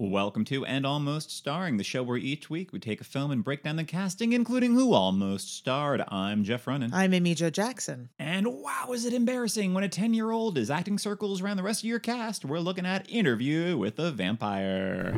Welcome to And Almost Starring, the show where each week we take a film and break down the casting, including who almost starred. I'm Jeff Runnan. I'm Amy Jo Jackson. and wow, is it embarrassing when a 10 year old is acting circles around the rest of your cast? We're looking at Interview with a Vampire.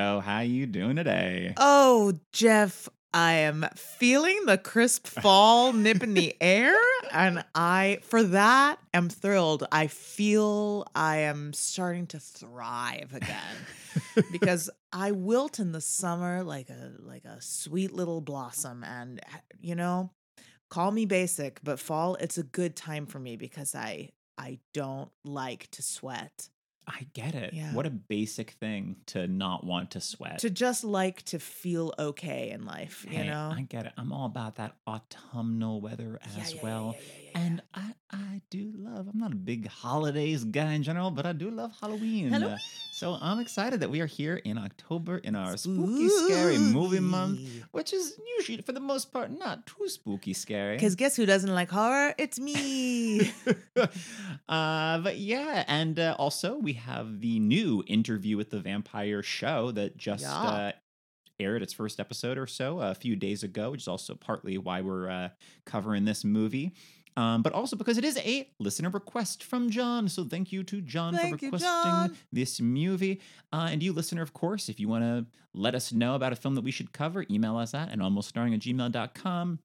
Joe, how you doing today? Oh, Jeff, I am feeling the crisp fall nip in the air. And I, for that, am thrilled. I feel I am starting to thrive again because I wilt in the summer like a like a sweet little blossom. And uh, you know, call me basic, but fall it's a good time for me because I I don't like to sweat. I get it. Yeah. What a basic thing to not want to sweat. To just like to feel okay in life, you know. I get it. I'm all about that autumnal weather as yeah, yeah, well. And I, I do love, I'm not a big holidays guy in general, but I do love Halloween. Halloween. So I'm excited that we are here in October in our spooky, scary movie month, which is usually, for the most part, not too spooky scary. Because guess who doesn't like horror? It's me. uh, but yeah, and uh, also we have the new interview with the vampire show that just Yeah. uh, aired its first episode or so a few days ago, which is also partly why we're uh, covering this movie. Um, but also because it is a listener request from John. So thank you to John Thank for you, requesting John. this movie. Uh, and you, listener, of course, if you want to let us know about a film that we should cover, email us at and almost starring at gmail.com.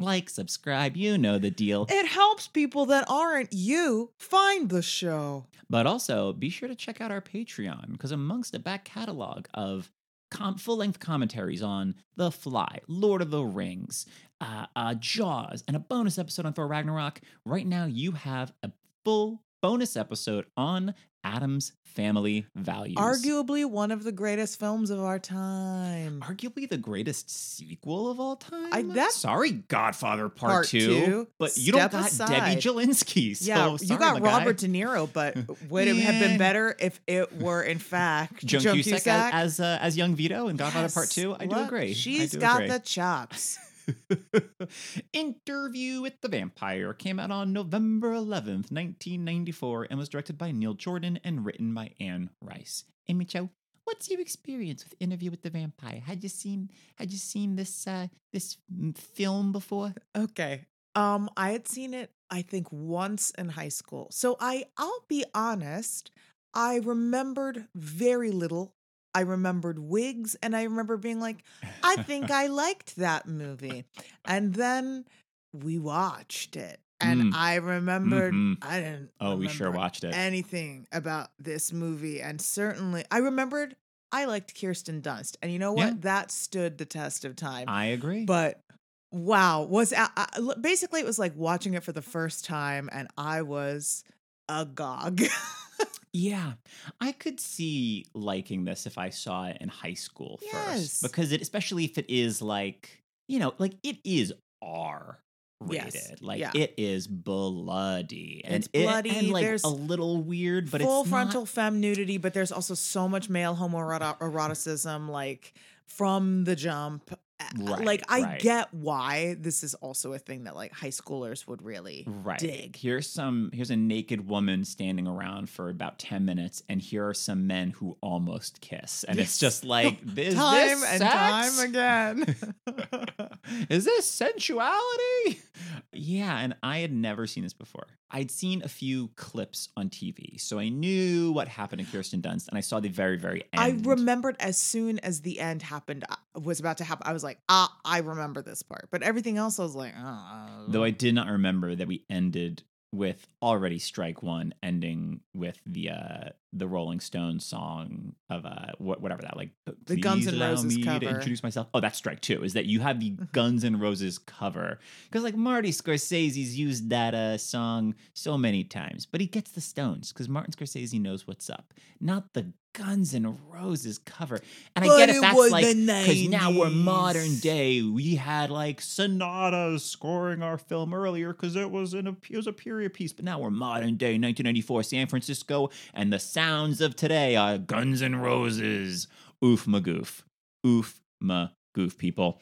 Like, subscribe, you know the deal. it helps people that aren't you find the show. But also be sure to check out our Patreon because amongst a back catalog of com- full length commentaries on The Fly, Lord of the Rings, uh, uh, Jaws, and a bonus episode on Thor Ragnarok, right now you have a full bonus episode on Addams Family Values. Arguably one of the greatest films of our time. Arguably the greatest sequel of all time. I- that's- sorry, Godfather Part, Part two, two. but you don't got aside. Debbie Jellinsky. So yeah, you sorry, got my guy. Robert De Niro, but would it have been better if it were in fact Joan, Joan Cusack, as as, uh, as young Vito in Godfather Part Two. I do agree. She's do got agree. the chops. Interview with the Vampire came out on November 11th, 1994, and was directed by Neil Jordan and written by Anne Rice. Amy Jo, what's your experience with Interview with the Vampire? Had you seen Had you seen this uh, this film before? Okay. Um, I had seen it, I think, once in high school. So I I'll be honest, I remembered very little. I remembered wigs and I remember being like, I think I liked that movie. And then we watched it. And Mm. I remembered Mhm. I didn't Oh, we sure watched it. anything about this movie. And certainly I remembered I liked Kirsten Dunst. And you know what? Yeah. That stood the test of time I agree. but wow was I, I- l- basically it was like watching it for the first time and i was agog Yeah, I could see liking this if I saw it in high school Yes. first, because it, especially if it is like you know, like it is R rated, Yes, like yeah. it is bloody, and It's it- bloody, and like there's a little weird, but full frontal Not, femme nudity but there's also so much male homoeroticism like from the jump Right, like i right. get why this is also a thing that like high schoolers would really right. dig Here's some. Here's a naked woman standing around for about ten minutes, and here are some men who almost kiss, and it's just like this, time this and sex? time again Is this sensuality? Yeah, and I had never seen this before. I'd seen a few clips on TV, so I knew what happened to Kirsten Dunst, and I saw the very, very end. I remembered as soon as the end happened, uh, was about to happen. I was like, ah, I remember this part. But everything else, I was like, oh. Though I did not remember that we ended with already strike one, ending with the uh the Rolling Stones song of uh what whatever that like. The Guns "Please N' Roses cover. introduce myself. Oh, that's strike two. Is that you have the Guns N' Roses cover because like Marty Scorsese's used that uh song so many times, but he gets the Stones because Martin Scorsese knows what's up, not the Guns N' Roses cover. And I But get it that's like because now we're modern day. We had like Sonata scoring our film earlier because it was in a it was a period piece, but now we're modern day, 1994, San Francisco, and the sounds of today are Guns N' Roses. Oof magoof. Oof magoof, people.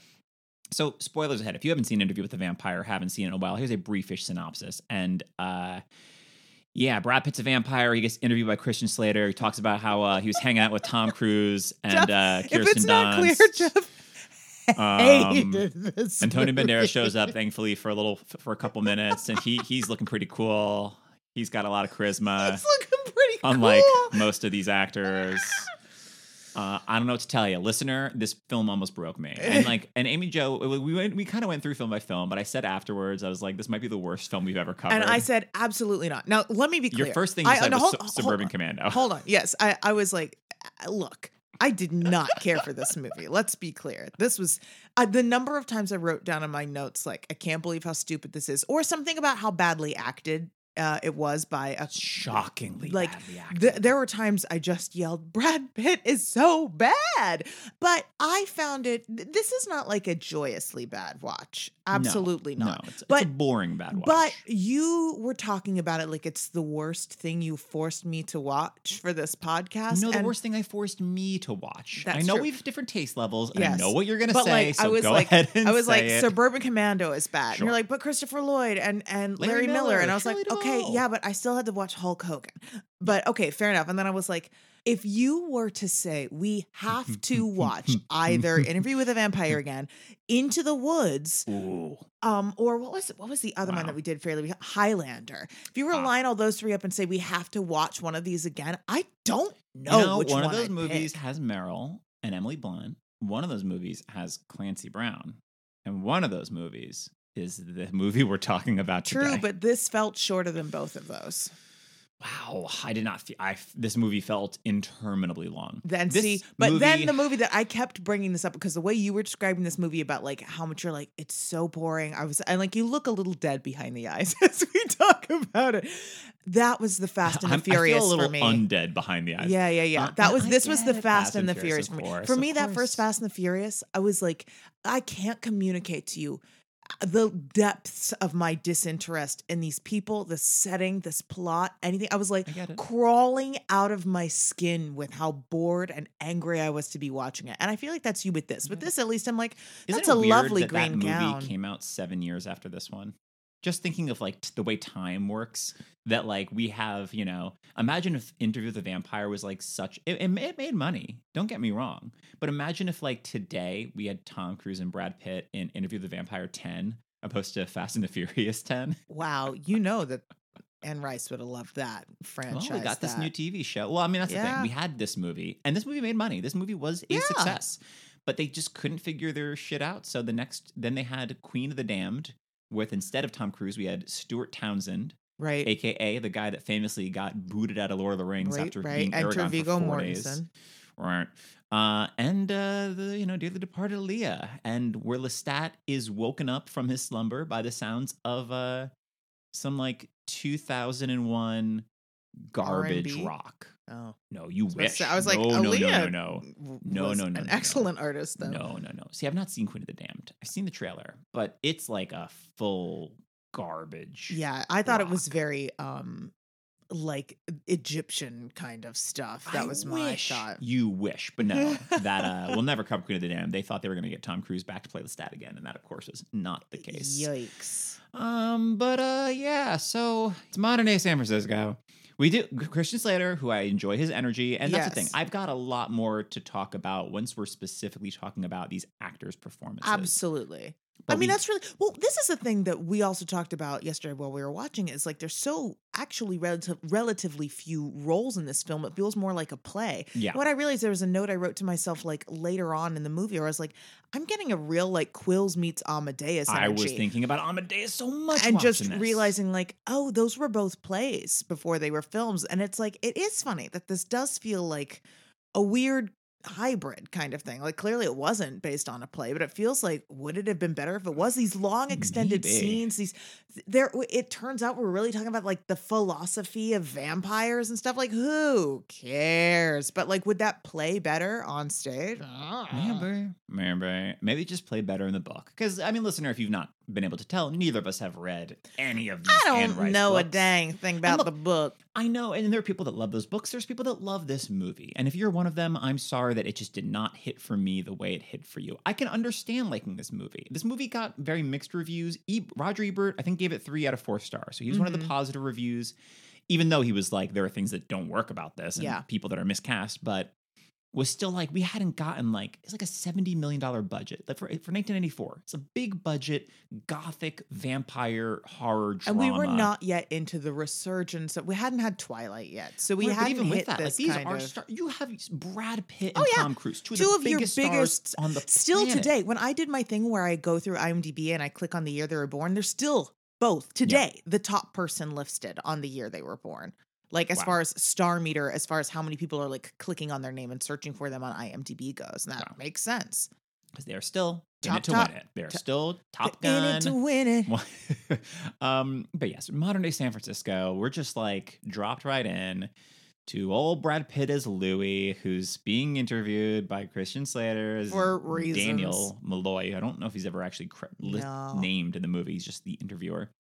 So, spoilers ahead. If you haven't seen Interview with the Vampire, haven't seen it in a while, here's a briefish synopsis. And uh yeah, Brad Pitt's a vampire. He gets interviewed by Christian Slater. He talks about how uh, he was hanging out with Tom Cruise and uh, if Kirsten it's not clear, Dunst. Jeff Um, hated this. And Tony movie. Banderas shows up, thankfully, for a little for a couple minutes, and he he's looking pretty cool. He's got a lot of charisma, It's looking pretty unlike cool. most of these actors. Uh, I don't know what to tell you, listener. This film almost broke me, and like, and Amy Jo, we went, we kind of went through film by film, but I said afterwards, I was like, this might be the worst film we've ever covered. And I said, absolutely not. Now, let me be clear. your first thing you I- said no, was hold- Sub- Suburban on. Commando. Hold on. Yes, I, I was like, uh, look, I did not care for this movie. Let's be clear. This was uh, the number of times I wrote down in my notes, like, I can't believe how stupid this is, or something about how badly acted uh, it was by a Shockingly, like th- there were times I just yelled, "Brad Pitt is so bad," but I found it. th- This is not like a joyously bad watch. Absolutely no, not. it's, it's a But- boring bad watch. But you were talking about it like it's the worst thing you forced me to watch for this podcast. No, the worst thing I forced me to watch. I know true. we have different taste levels. And I know what you're gonna But say. like so I was go like, ahead and I was like, it. Suburban Commando is bad. And you're like, but Christopher Lloyd and and Larry, Larry Miller. Miller, and I was Shelley like, okay, yeah, but I still had to watch Hulk Hogan. But okay, fair enough. And then I was like, if you were to say we have to watch either Interview with a Vampire again, Into the Woods, Ooh. um, or what was what was the other one that we did fairly Highlander? If you were to Ah. line all those three up and say we have to watch one of these again, I don't You know, know, which one, one, of those I'd movies pick. has Meryl and Emily Blunt. One of those movies has Clancy Brown, and one of those movies is the movie we're talking about today? True, today. but this felt shorter than both of those. wow, I did not. Feel, I this movie felt interminably long. Then This see, but then the movie that I kept bringing this up because the way you were describing this movie about like how much you're like it's so boring. I was and like you look a little dead behind the eyes as we talk about it. That was the Fast and the I'm- Furious I feel a little for me. undead behind the eyes. Yeah, yeah, yeah. Uh, that and was I this was the Fast and the Furious, of for me. course, For me, that first Fast and the Furious, I was like, I can't communicate to you the depths of my disinterest in these people, the setting, this plot, anything. I was like I crawling out of my skin with how bored and angry I was to be watching it. And I feel like that's you with this. With mm-hmm. this, at least, I'm like, Isn't that's a lovely that green that movie gown. came out seven years after this one. Just thinking of like the way time works, that like we have, you know, imagine if Interview with the Vampire was like such it, it, it made money. Don't get me wrong, but imagine if like today we had Tom Cruise and Brad Pitt in Interview with the Vampire ten, opposed to Fast and the Furious ten. wow, you know that Anne Rice would have loved that franchise. Well, we got this new TV show. Well, I mean, that's the thing. We had this movie, and this movie made money. This movie was a Yeah. success, but they just couldn't figure their shit out. So the next, then they had Queen of the Damned with instead of Tom Cruise, we had Stuart Townsend, right. aka the guy that famously got booted out of Lord of the Rings Right, after right. being Enter Viggo for four days. Right. Uh, and uh, the you know dearly departed Aaliyah, and where Lestat is woken up from his slumber by the sounds of uh, some like 2001 garbage R&B? rock. Oh. No, you to wish. say- I was like, no, no, no, no, no, No, no, no, an no, no. excellent artist though. no, no, no. See, I've not seen Queen of the Damned. I've seen the trailer, but it's like a full garbage. Yeah, I thought it was very um like Egyptian kind of stuff. That I was my thought. You wish, but no, that uh, we'll never cover Queen of the Damned. They thought they were going to get Tom Cruise back to play Lestat again, and that, of course, is not the case. Yikes. Um, but uh, yeah. So it's modern day San Francisco. We do Christian Slater, who I enjoy his energy, and that's the thing. I've got a lot more to talk about once we're specifically talking about these actors' performances. Absolutely. But I mean, we- that's really well. This is the thing that we also talked about yesterday while we were watching. Is like there's so actually relative, relatively few roles in this film. It feels more like a play. yeah. What I realized there was a note I wrote to myself like later on in the movie, where I was like, I'm getting a real like Quills meets Amadeus. I was thinking about Amadeus so much, and just this. realizing like oh those were both plays before they were films and it's like it is funny that this does feel like a weird hybrid kind of thing. Like clearly it wasn't based on a play, but it feels like would it have been better if it was these long extended Maybe. scenes? These there it turns out we're really talking about like the philosophy of vampires and stuff. Like who cares? But like would that play better on stage? Maybe, maybe, maybe just play better in the book. Because I mean, listener, if you've not been able to tell, neither of us have read any of these. I don't know a dang thing about look- the book. I know, and there are people that love those books. There's people that love this movie, and if you're one of them, I'm sorry that it just did not hit for me the way it hit for you. I can understand liking this movie. This movie got very mixed reviews. E- Roger Ebert, I think, gave it three out of four stars, so he was one of the Mhm. positive reviews. Even though he was like, there are things that don't work about this, and Yeah. people that are miscast, but was still like we hadn't gotten like it's like a 70 million dollar budget like for, for 1994 it's a big budget gothic vampire horror drama And we were not yet into the resurgence. Of, we hadn't had Twilight yet, so we Right, hadn't even hit with that, like this these kind are of. star- you have Brad Pitt Oh, and yeah. Tom Cruise, two, Two of, of your biggest, on the Still planet. today, when I did my thing where I go through IMDb and I click on the year they were born, they're still both today the top person listed on the year they were born. Like as Wow. far as star meter, as far as how many people are like clicking on their name and searching for them on IMDb goes, and that Wow. makes sense. because they are still in Top, it to top, win it. They're still Top In Gun. it to win it. um, but yes, modern day San Francisco, we're just like dropped right in to old Brad Pitt as Louis, who's being interviewed by Christian Slater as For Daniel Molloy. I don't know if he's ever actually cre- No. named in the movie. He's just the interviewer.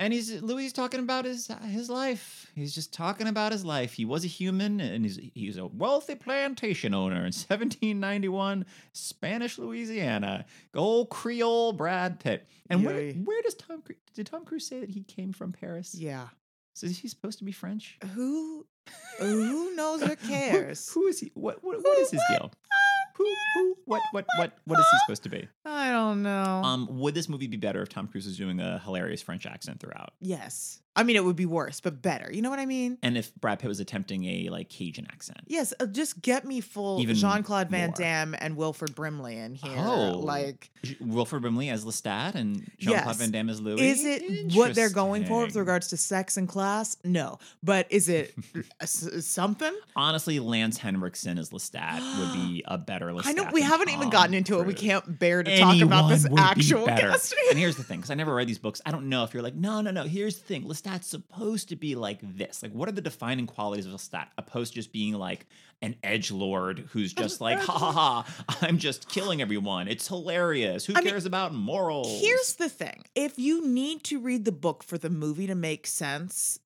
And he's Louis is talking about his his life. He's just talking about his life. He was a human, and he's he's a wealthy plantation owner in 1791, Spanish Louisiana. Old Creole Brad Pitt. And where Yay. where does Tom did Tom Cruise say that he came from Paris? Yeah. So is he supposed to be French? Who who knows or cares? who is he? What what, what is his deal? Ah, Who who what what what what is he supposed to be? I don't know. Um, would this movie be better if Tom Cruise was doing a hilarious French accent throughout? yes. I mean, it would be worse, but better. You know what I mean? And if Brad Pitt was attempting a like Cajun accent? Yes, uh, just get me full Even Jean Claude Van more. Damme and Wilford Brimley in here. Oh. Like, Wilford Brimley as Lestat and Jean Claude Yes. Van Damme as Louis. is it what they're going for with regards to sex and class? No, but is it a something? Honestly, Lance Henriksen as Lestat would be a better Lestat. I know we haven't even gotten into it. We can't bear to talk about this Anyone would be actual casting. And here's the thing, because I never read these books. I don't know if you're like, no, no, no. Here's the thing: Lestat's supposed to be like this. Like, what are the defining qualities of Lestat opposed to just being like an edge lord who's just like, ha ha ha, I'm just killing everyone. It's hilarious. Who I mean, cares about morals? Here's the thing: if you need to read the book for the movie to make sense,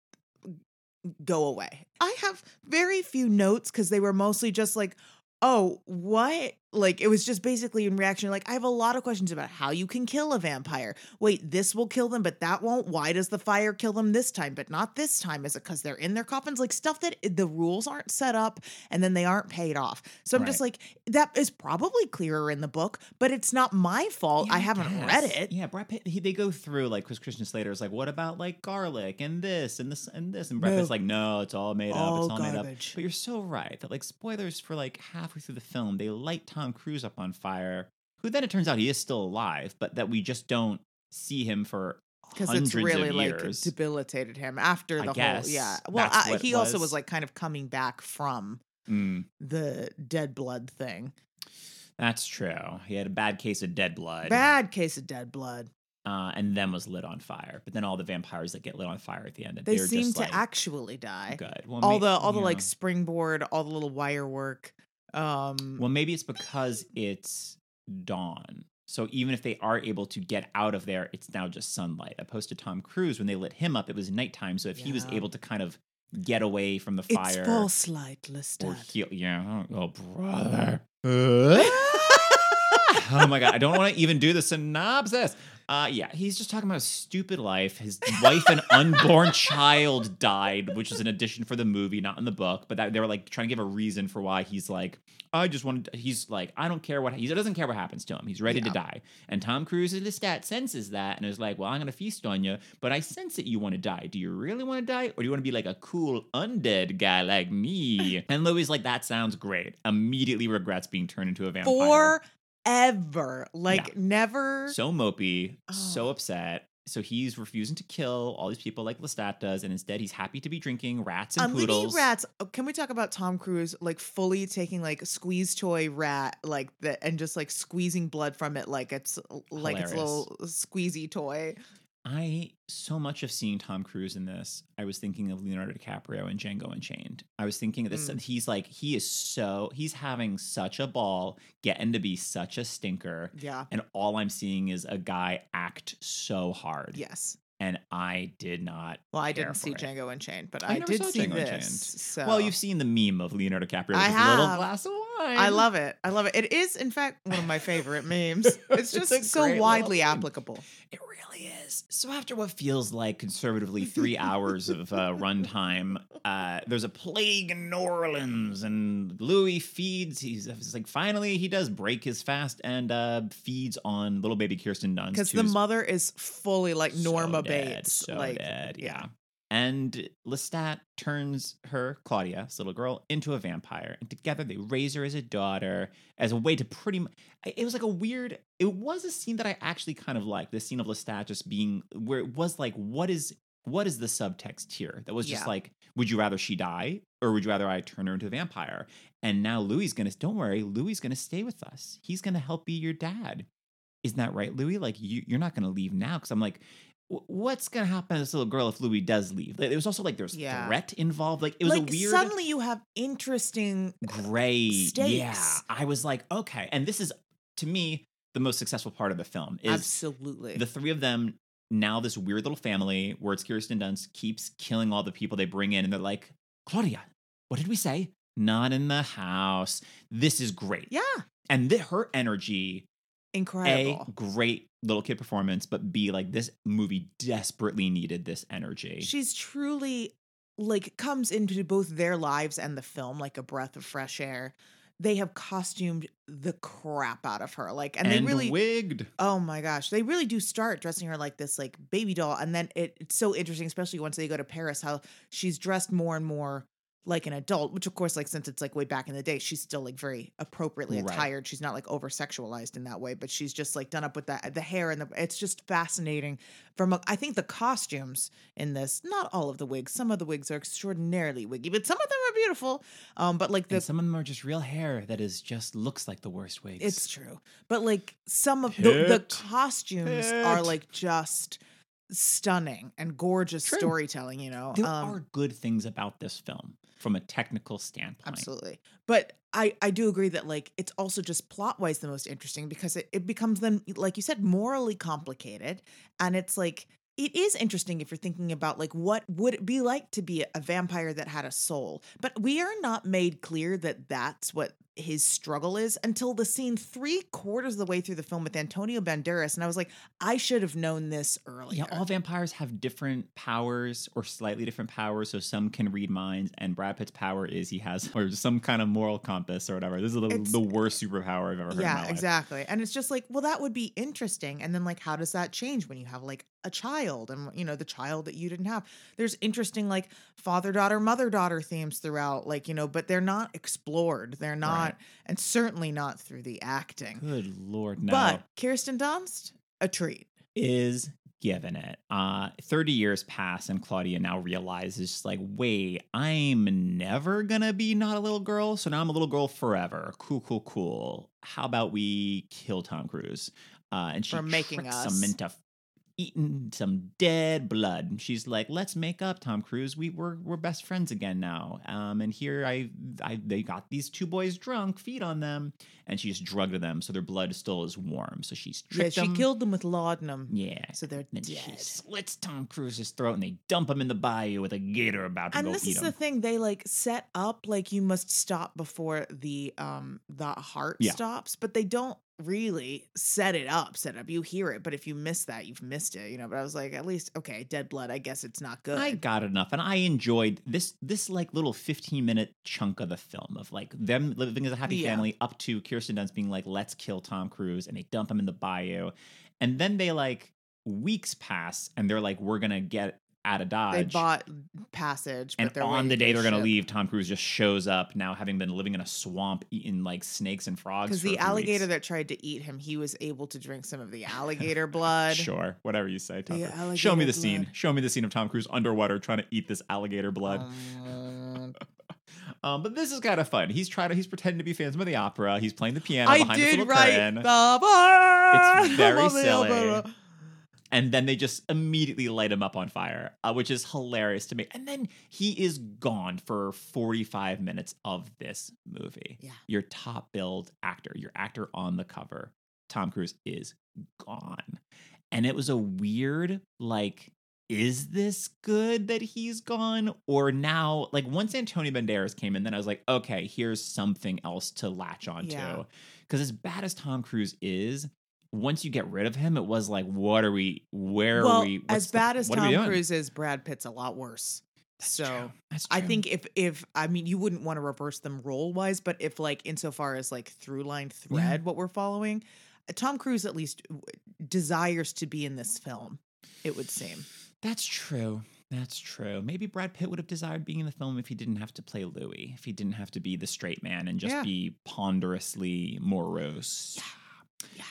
go away. I have very few notes because they were mostly just like, "Oh, what?" Like it was just basically in reaction. Like I have a lot of questions about how you can kill a vampire. Wait, this will kill them, but that won't. Why does the fire kill them this time, but not this time? Is it because they're in their coffins? Like stuff that eh, the rules aren't set up and then they aren't paid off. So I'm just like, that is probably clearer in the book, but it's not my fault. Yeah, I haven't read it. Yeah, Brad Pitt. He, they go through like Chris Christian Slater is like, what about like garlic and this and this and this, and Brad No. Pitt's like, no, it's all made up. It's all made up. But you're so right that like spoilers for like halfway through the film, they light Tom Cruise up on fire, who then it turns out he is still alive, but that we just don't see him for because it's really of like debilitated him after the whole yeah well I, he also was. was like kind of coming back from Mm, the dead blood thing that's true. He had a bad case of dead blood, bad case of dead blood uh, and then was lit on fire. But then all the vampires that get lit on fire at the end, they they're seem to like, actually die good. Well, all the all the yeah. like springboard all the little wire work um Well, maybe it's because it's dawn. So even if they are able to get out of there, it's now just sunlight. Opposed to Tom Cruise, when they lit him up, it was nighttime. So if he was able to kind of get away from the fire, it's false light or Lestat. heal, yeah, oh brother. oh my god, I don't want to even do the synopsis. Uh, yeah, he's just talking about a stupid life. His wife and unborn child died, which is an addition for the movie, not in the book. But that, they were like trying to give a reason for why he's like, I just wanted. To, he's like, I don't care what he doesn't care what happens to him. He's ready to die. And Tom Cruise, Lestat senses that and is like, well, I'm gonna feast on you, but I sense that you want to die. Do you really want to die, or do you want to be like a cool undead guy like me? and Louis like, that sounds great. Immediately regrets being turned into a vampire. Forever like never so mopey, so Oh. upset. so he's refusing to kill all these people like Lestat does, and instead he's happy to be drinking rats and Unleashing poodles. rats. oh, Can we talk about Tom Cruise like fully taking like a squeeze toy rat like that and just like squeezing blood from it like it's like it's a little squeezy toy. I so much of seeing Tom Cruise in this, I was thinking of Leonardo DiCaprio in Django Unchained. I was thinking of this. Mm. He's like, he is so he's having such a ball, getting to be such a stinker, Yeah. and all I'm seeing is a guy act so hard. Yes. and I did not. Well, I didn't see it. Django Unchained, but I I, never did saw see Django this. So Well, you've seen the meme of Leonardo DiCaprio I with his little glass of wine. I love it. I love it. It is, in fact, one of my favorite memes. It's It's just a so widely applicable. It really is. So after what feels like conservatively three hours of uh, runtime, uh, there's a plague in New Orleans, and Louis feeds. He's it's like finally he does break his fast and uh, feeds on little baby Kirsten Dunst Because the mother is fully like so Norma dead, Bates. so like, dead, yeah. And Lestat turns her, Claudia, this little girl, into a vampire. And together they raise her as a daughter as a way to pretty much. It was like a weird. It was a scene that I actually kind of liked. The scene of Lestat just being where it was like, what is what is the subtext here? That was just Yeah. like, would you rather she die or would you rather I turn her into a vampire? And now Louis gonna. Don't worry, Louis gonna stay with us. He's gonna help be your dad. Isn't that right, Louis? Like you, you're not gonna leave now because I'm like, "Wh- what's gonna happen to this little girl if Louis does leave? Like, It was also like there's Yeah. threat involved. Like it was like a weird suddenly you have interesting. Uh, gray. Yeah. I was like, okay, and this is to me the most successful part of the film is Absolutely. the three of them now this weird little family where it's Kirsten Dunst keeps killing all the people they bring in, and they're like, Claudia, what did we say? Not in the house. This is great. yeah. And th- her energy Incredible. a great little kid performance, but B like this movie desperately needed this energy. She's truly like comes into both their lives and the film like a breath of fresh air. They have costumed the crap out of her. Like and, they really wigged. Oh my gosh, they really do start dressing her like this like baby doll and then it, it's so interesting especially once they go to Paris how she's dressed more and more like an adult, which of course like since it's like way back in the day, she's still like very appropriately Right. attired. She's not like over sexualized in that way, but she's just like done up with that the hair and the it's just fascinating from a, I think the costumes in this, not all of the wigs, some of the wigs are extraordinarily wiggy, but some of them are beautiful. Um but like the and some of them are just real hair that is just looks like the worst wigs. it's true. But like some of the, the costumes are like just stunning and gorgeous True. storytelling, you know. there Um, are good things about this film from a technical standpoint. absolutely. But I I do agree that like it's also just plot wise the most interesting because it, it becomes then like you said morally complicated and it's like it is interesting if you're thinking about like what would it be like to be a vampire that had a soul but we are not made clear that that's what his struggle is until the scene three quarters of the way through the film with Antonio Banderas and I was like I should have known this earlier Yeah, all vampires have different powers or slightly different powers. So some can read minds, and Brad Pitt's power is he has or some kind of moral compass or whatever. This is the, the worst superpower I've ever heard. yeah exactly and it's just like well that would be interesting and then like how does that change when you have like a child and you know the child that you didn't have there's interesting like father daughter mother daughter themes throughout like you know but they're not explored they're not Right. And certainly not through the acting Good lord, no. but kirsten dunst a treat is given it. Uh 30 years pass and Claudia now realizes just like, wait, I'm never gonna be not a little girl, so now I'm a little girl forever. Cool, cool, cool. How about we kill Tom Cruise? Uh and she For making tricks us. him into eating some dead blood. She's like, let's make up, Tom Cruise. We we're we're best friends again now. Um and here I I they got these two boys drunk, feed on them, and she just drugged them so their blood still is warm. So she's yeah she them. killed them with laudanum Yeah. so they're And then she slits Tom Cruise's throat and they dump him in the bayou with a gator about to and go this is him. the thing they like set up like you must stop before the um the heart Yeah. stops but they don't really set it up set up you hear it but if you miss that you've missed it you know but i was like at least okay dead blood i guess it's not good I got enough, and I enjoyed this this like little fifteen minute chunk of the film of like them living as a happy Yeah. family up to Kirsten Dunst being like, "Let's kill Tom Cruise," and they dump him in the bayou, and then they like weeks pass, and they're like, "We're gonna get out a Dodge. They bought passage, but and on the day they're going to leave, Tom Cruise just shows up now, having been living in a swamp, eating like snakes and frogs. Because the alligator weeks. that tried to eat him, he was able to drink some of the alligator blood. Sure, whatever you say. Tom. Show me the scene. Show me the scene of Tom Cruise underwater trying to eat this alligator blood. Um, Um, but this is kind of fun. He's trying to. He's pretending to be Phantom of the Opera. He's playing the piano I behind did write curtain. the bar. It's very silly. And then they just immediately light him up on fire, uh, which is hilarious to me. And then he is gone for 45 minutes of this movie. Yeah. Your top billed actor, your actor on the cover, Tom Cruise, is gone. And it was a weird, like, is this good that he's gone? Or now, like, once Antonio Banderas came in, then I was like, okay, here's something else to latch onto. Yeah. Because as bad as Tom Cruise is, once you get rid of him, it was like, what are we? Where well, are we? as the- bad as are we Tom? Cruise is, Brad Pitt's a lot worse. That's so true. That's I think if if I mean you wouldn't want to reverse them role wise, but if like insofar as like through line thread what we're following, uh, Tom Cruise at least w- desires to be in this film. It would seem. that's true. That's true. Maybe Brad Pitt would have desired being in the film if he didn't have to play Louis, if he didn't have to be the straight man and just Yeah. be ponderously morose. Yeah.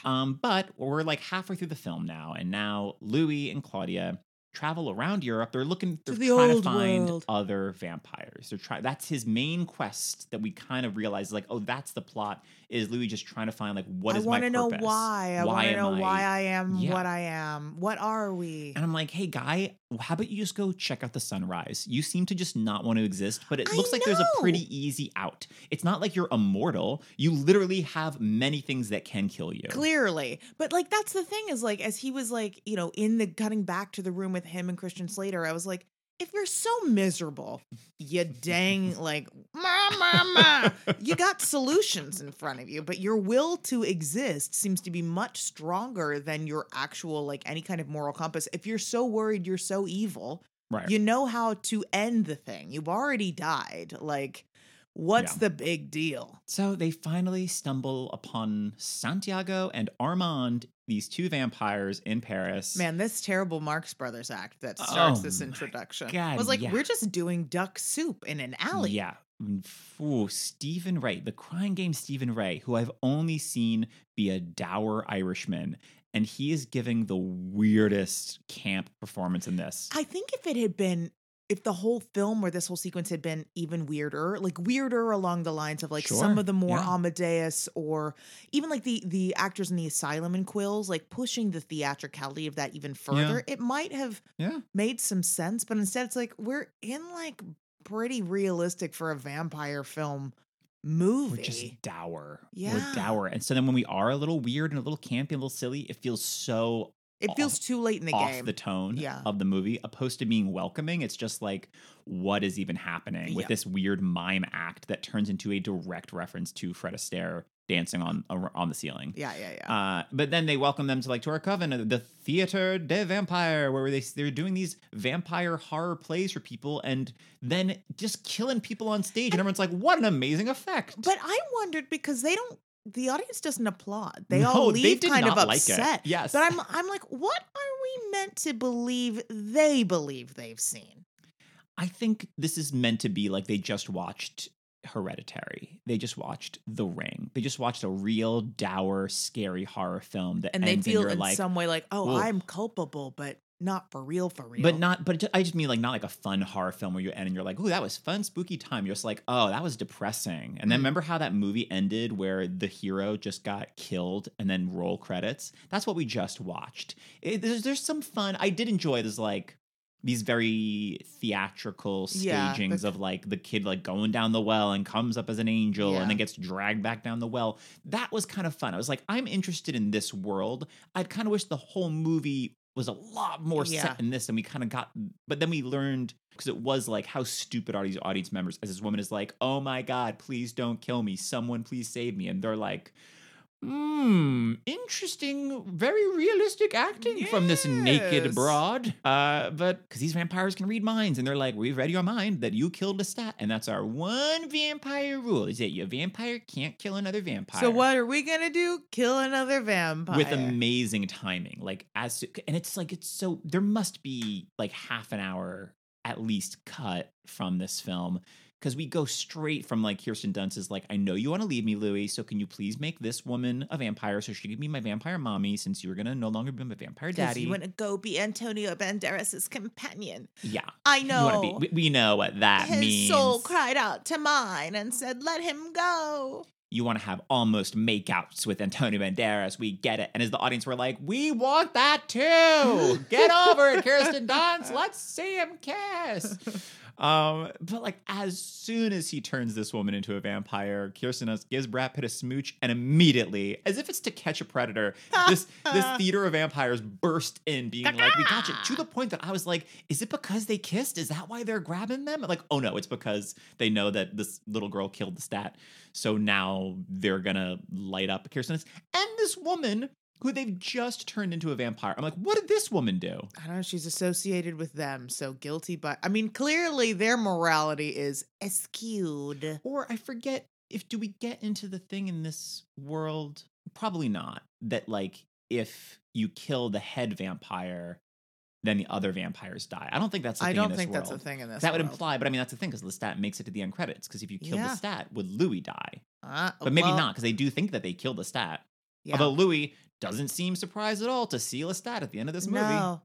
Um, but we're like halfway through the film now, and now Louis and Claudia travel around Europe. They're looking, they're the trying to find world. other vampires. They're trying. That's his main quest that we kind of realize, like, oh, that's the plot. Is Louis just trying to find like what I is my want to know purpose? why. I Why want to am know I- why I am Yeah. what I am. What are we? And I'm like, hey, guy, how about you just go check out the sunrise? You seem to just not want to exist, but it I looks like there's a pretty easy out. It's not like you're immortal. You literally have many things that can kill you. Clearly. But like that's the thing is like as he was like, you know, in the cutting back to the room with him and Christian Slater, I was like, if you're so miserable, you dang like ma ma ma, you got solutions in front of you, but your will to exist seems to be much stronger than your actual like any kind of moral compass. If you're so worried you're so evil, Right. you know how to end the thing. You've already died. Like what's Yeah. the big deal? So they finally stumble upon Santiago and Armand, these two vampires in Paris. Man, this terrible Marx Brothers act that starts Oh this introduction God, was like, yeah. we're just doing duck soup in an alley. Yeah. Mm, Ooh, Stephen Rea, the crying game Stephen Rea, who I've only seen be a dour Irishman, and he is giving the weirdest camp performance in this. I think if it had been, if the whole film or this whole sequence had been even weirder, like weirder along the lines of like some of the more yeah. Amadeus or even like the the actors in the asylum and Quills, like pushing the theatricality of that even further, it might have yeah. made some sense. But instead, it's like we're in like pretty realistic for a vampire film movie. We're just dour. Yeah. We're dour. And so then when we are a little weird and a little campy, and a little silly, it feels so it feels too late in the game. off game. the tone Yeah. of the movie, opposed to being welcoming. It's just like, what is even happening with this weird mime act that turns into a direct reference to Fred Astaire dancing on on the ceiling. yeah, yeah, yeah. Uh, but then they welcome them to like to our coven, uh, the Theater de Vampire, where they they're doing these vampire horror plays for people, and then just killing people on stage, and everyone's like, "What an amazing effect!" But I wondered because they don't. The audience doesn't applaud. They No, all leave did kind of not like upset. Yes. But I'm I'm like, what are we meant to believe they believe they've seen? I think this is meant to be like they just watched Hereditary. They just watched The Ring. They just watched a real dour, scary horror film that And they feel you're in like, some way like, oh, "Ooh." I'm culpable, but not for real, for real. but not. But I just mean like not like a fun horror film where you end and you're like, oh, that was fun, spooky time. You're just like, oh, that was depressing. And then Mm. remember how that movie ended where the hero just got killed and then roll credits. That's what we just watched. It, there's there's some fun. I did enjoy this like these very theatrical Yeah, stagings of like the kid like going down the well and comes up as an angel Yeah. and then gets dragged back down the well. That was kind of fun. I was like, I'm interested in this world. I'd kind of wish the whole movie was a lot more Yeah. set in this and we kind of got but then we learned because it was like how stupid are these audience members? As this woman is like oh my god please don't kill me. Someone please save me. And they're like Hmm, interesting, very realistic acting from this naked broad. Uh, but because these vampires can read minds, and they're like, "We've read your mind that you killed Lestat, and that's our one vampire rule: is that your vampire can't kill another vampire." So what are we gonna do? Kill another vampire with amazing timing, like as and it's like it's so there must be like half an hour at least cut from this film because we go straight from like Kirsten Dunst is like, I know you want to leave me, Louis, so can you please make this woman a vampire so she can be my vampire mommy since you're gonna no longer be my vampire daddy. You want to go be Antonio Banderas's companion. yeah, I know. be. We, know what that His means. soul cried out to mine and said, "Let him go." you want to have almost makeouts with Antonio Banderas. We get it. And as the audience, we're like, we want that too. Get over it, Kirsten Dunst. Let's see him kiss. Um, but like as soon as he turns this woman into a vampire, Kirsten Dunst gives Brad Pitt a smooch, and immediately, as if it's to catch a predator, this this theater of vampires burst in, being like, "We got you." To the point that I was like, "Is it because they kissed? Is that why they're grabbing them?" Like, oh no, it's because they know that this little girl killed Lestat, so now they're gonna light up Kirsten Dunst and this woman who they've just turned into a vampire. I'm like, what did this woman do? I don't know. She's associated with them, so guilty. But I mean, clearly their morality is skewed. Or I forget if do we get into the thing in this world? Probably not. That like if you kill the head vampire, then the other vampires die. I don't think that's. A I don't think that's a thing in this. That would imply, but I mean that's the thing because Lestat makes it to the end credits. Because if you kill Yeah. Lestat, would Louis die? Uh, But maybe well, not because they do think that they killed Lestat. Yeah. Although Louis doesn't seem surprised at all to see Lestat at the end of this movie. No.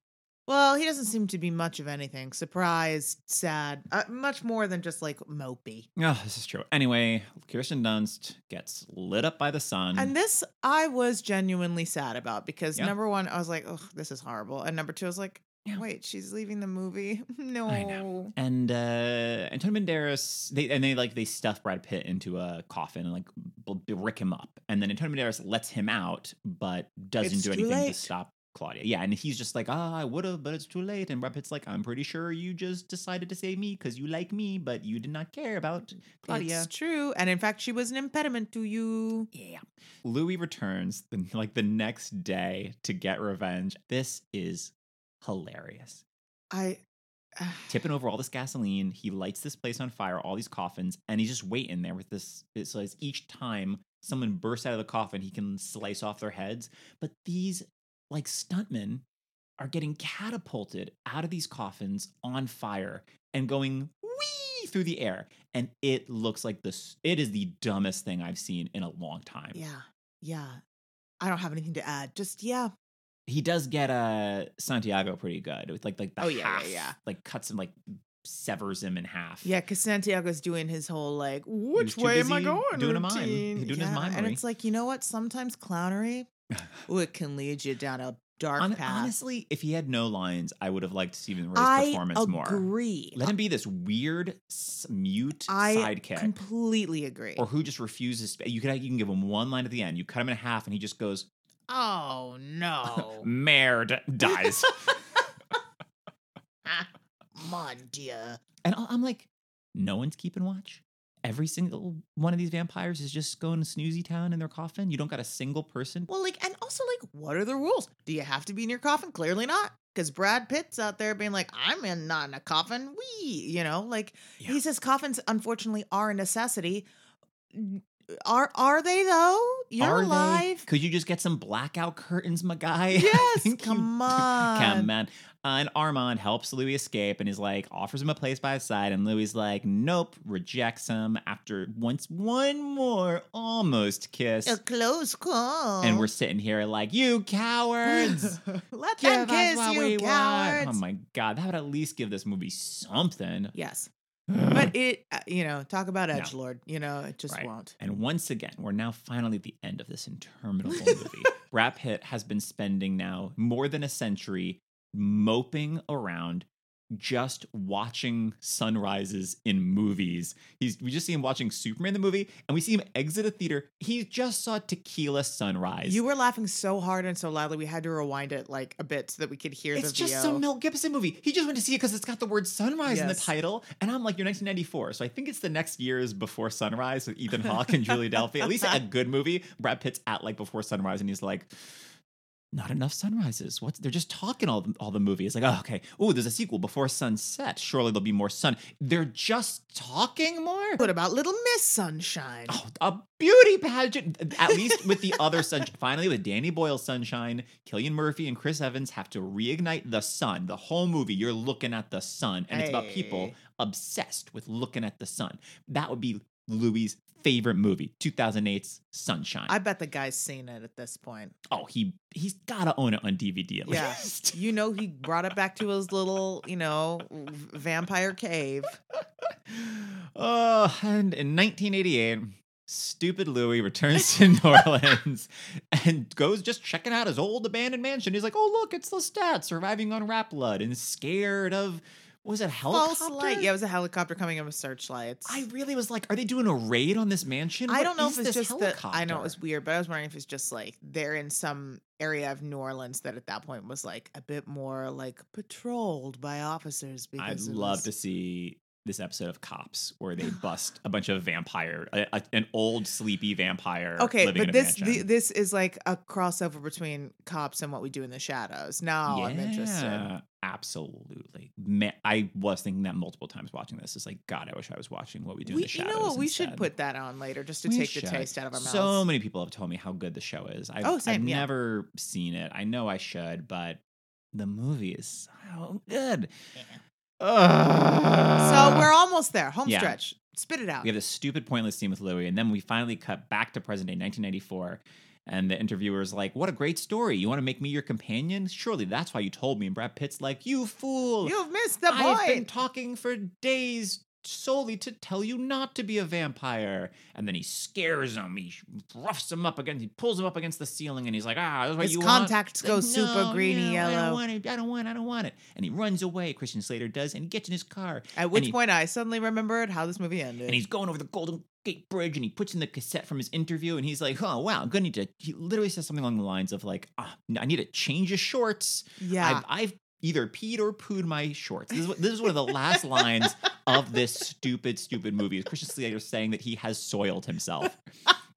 Well, he doesn't seem to be much of anything. Surprised, sad, uh, much more than just like mopey. Oh, this is true. Anyway, Kirsten Dunst gets lit up by the sun. And this I was genuinely sad about because Yeah. number one, I was like, oh, this is horrible. And number two, I was like. Wait, she's leaving the movie. no. I know. and uh Antonio Banderas they and they like they stuff Brad Pitt into a coffin and like b- brick him up and then Antonio Banderas lets him out but doesn't It's do anything to stop Claudia. Yeah, and he's just like, "Ah, I would have, but it's too late." And Brad Pitt's like, "I'm pretty sure you just decided to save me cuz you like me, but you did not care about Claudia." It's true. And in fact, she was an impediment to you. Yeah. Louis returns the, like the next day to get revenge. This is hilarious. I. Ah. tipping over all this gasoline. He lights this place on fire, all these coffins, and he's just waiting there with this. So it's each time someone bursts out of the coffin, he can slice off their heads. But these like stuntmen are getting catapulted out of these coffins on fire and going wee through the air. And it looks like this. It is the dumbest thing I've seen in a long time. Yeah. Yeah. I don't have anything to add. Just, yeah. He does get uh Santiago pretty good with like like the Oh, yeah, yeah, half, yeah. like cuts him like severs him in half. Yeah, because Santiago's doing his whole like, which way am I going? doing a mime. routine. He's doing his Yeah, And it's like, you know what? Sometimes clownery, ooh, it can lead you down a dark Hon- path. honestly, if he had no lines, I would have liked Stephen Rea's I performance more. agree. Let him be this weird mute sidekick. I sidekick, completely agree. or who just refuses. You can you can give him one line at the end. You cut him in half, and he just goes, oh no, "Merde," dies. Ah, mon dieu. and I'm like, no one's keeping watch. Every single one of these vampires is just going to snoozy town in their coffin. You don't got a single person. Well, like, and also like, what are the rules? Do you have to be in your coffin? Clearly not. Because Brad Pitt's out there being like, I'm in not in a coffin. We, you know, like Yeah. he says coffins unfortunately are a necessity. Are are they though? You're Are they? alive. Could you just get some blackout curtains, my guy? Yes, think you- come on. Come on. Uh, and Armand helps Louis escape and is like, offers him a place by his side. And Louis is like, nope, rejects him after once one more almost kiss. A close call. And we're sitting here like, you cowards. Let Give them kiss you, cowards. want. Oh my God. That would at least give this movie something. Yes, but it, uh, you know, talk about edge lord. You know, it just Right. won't. And once again, we're now finally at the end of this interminable movie. Brad Pitt has been spending now more than a century moping around, just watching sunrises in movies. He's we just see him watching Superman the movie, and we see him exit a theater. He just saw tequila sunrise. You were laughing so hard and so loudly, we had to rewind it like a bit so that we could hear it's just VO. some Mel Gibson movie. He just went to see it because it's got the word sunrise in the title. And I'm like, you're 1994. So I think it's the next years before sunrise with Ethan Hawke and Julie Delpy. At least a good movie. Brad Pitt's at like before sunrise and he's like, not enough sunrises. What they're just talking all the, all the movie. It's like, oh, okay. Oh, there's a sequel before sunset. Surely there'll be more sun. They're just talking more. What about Little Miss Sunshine? Oh, a beauty pageant. At least with the other sunshine. Finally, with Danny Boyle's sunshine, Cillian Murphy and Chris Evans have to reignite the sun. The whole movie, you're looking at the sun, and it's about people obsessed with looking at the sun. That would be Louis' favorite movie, 2008's Sunshine. I bet the guy's seen it at this point. oh, he he's gotta own it on DVD at Yeah. least. You know, he brought it back to his little, you know, vampire cave. Oh, and in 1988, stupid Louis returns to New Orleans and goes just checking out his old abandoned mansion. He's like, "Oh, look, it's the Lestat surviving on rat blood and scared of was it helicopter?" False light. Yeah, it was a helicopter coming in with searchlights. I really was like, "Are they doing a raid on this mansion?" I What don't know if it's just that I know it was weird, but I was wondering if it's just like they're in some area of New Orleans that at that point was like a bit more like patrolled by officers. Because I'd love was- to see this episode of Cops where they bust a bunch of vampire, a, a- an old sleepy vampire. Okay, living in but this the, this is like a crossover between cops and what we do in the shadows. Now I'm interested. Absolutely. Ma- I was thinking that multiple times watching this. It's like, God, I wish I was watching what we do in We, the you know what? We should put that on later just to We take the taste out of our mouths. So many people have told me how good the show is. I've, Oh, same, I've yeah. never seen it. I know I should, but the movie is so good. So we're almost there. Home Yeah. stretch. Spit it out. We have this stupid, pointless scene with Louis, and then we finally cut back to present day, 1994. And the interviewer interviewer's like, "What a great story! You want to make me your companion? Surely that's why you told me." And Brad Pitt's like, "You fool! You've missed the point. I've been talking for days solely to tell you not to be a vampire." And then he scares him. He roughs him up against. He pulls him up against the ceiling, and he's like, "Ah, that's what His you want." contacts It's go like, super "No, greeny no, I yellow." don't want it. I don't want. It. I don't want it. And he runs away. Christian Slater does, and he gets in his car. At which he- point I suddenly remembered how this movie ended. and he's going over the Golden Gate Bridge and he puts in the cassette from his interview and he's like, oh, wow, I'm going to need to. He literally says something along the lines of, like, ah, I need to change his shorts. yeah. I've, I've either peed or pooed my shorts. This is, this is one of the last lines of this stupid, stupid movie. Is Christian Slater saying that he has soiled himself.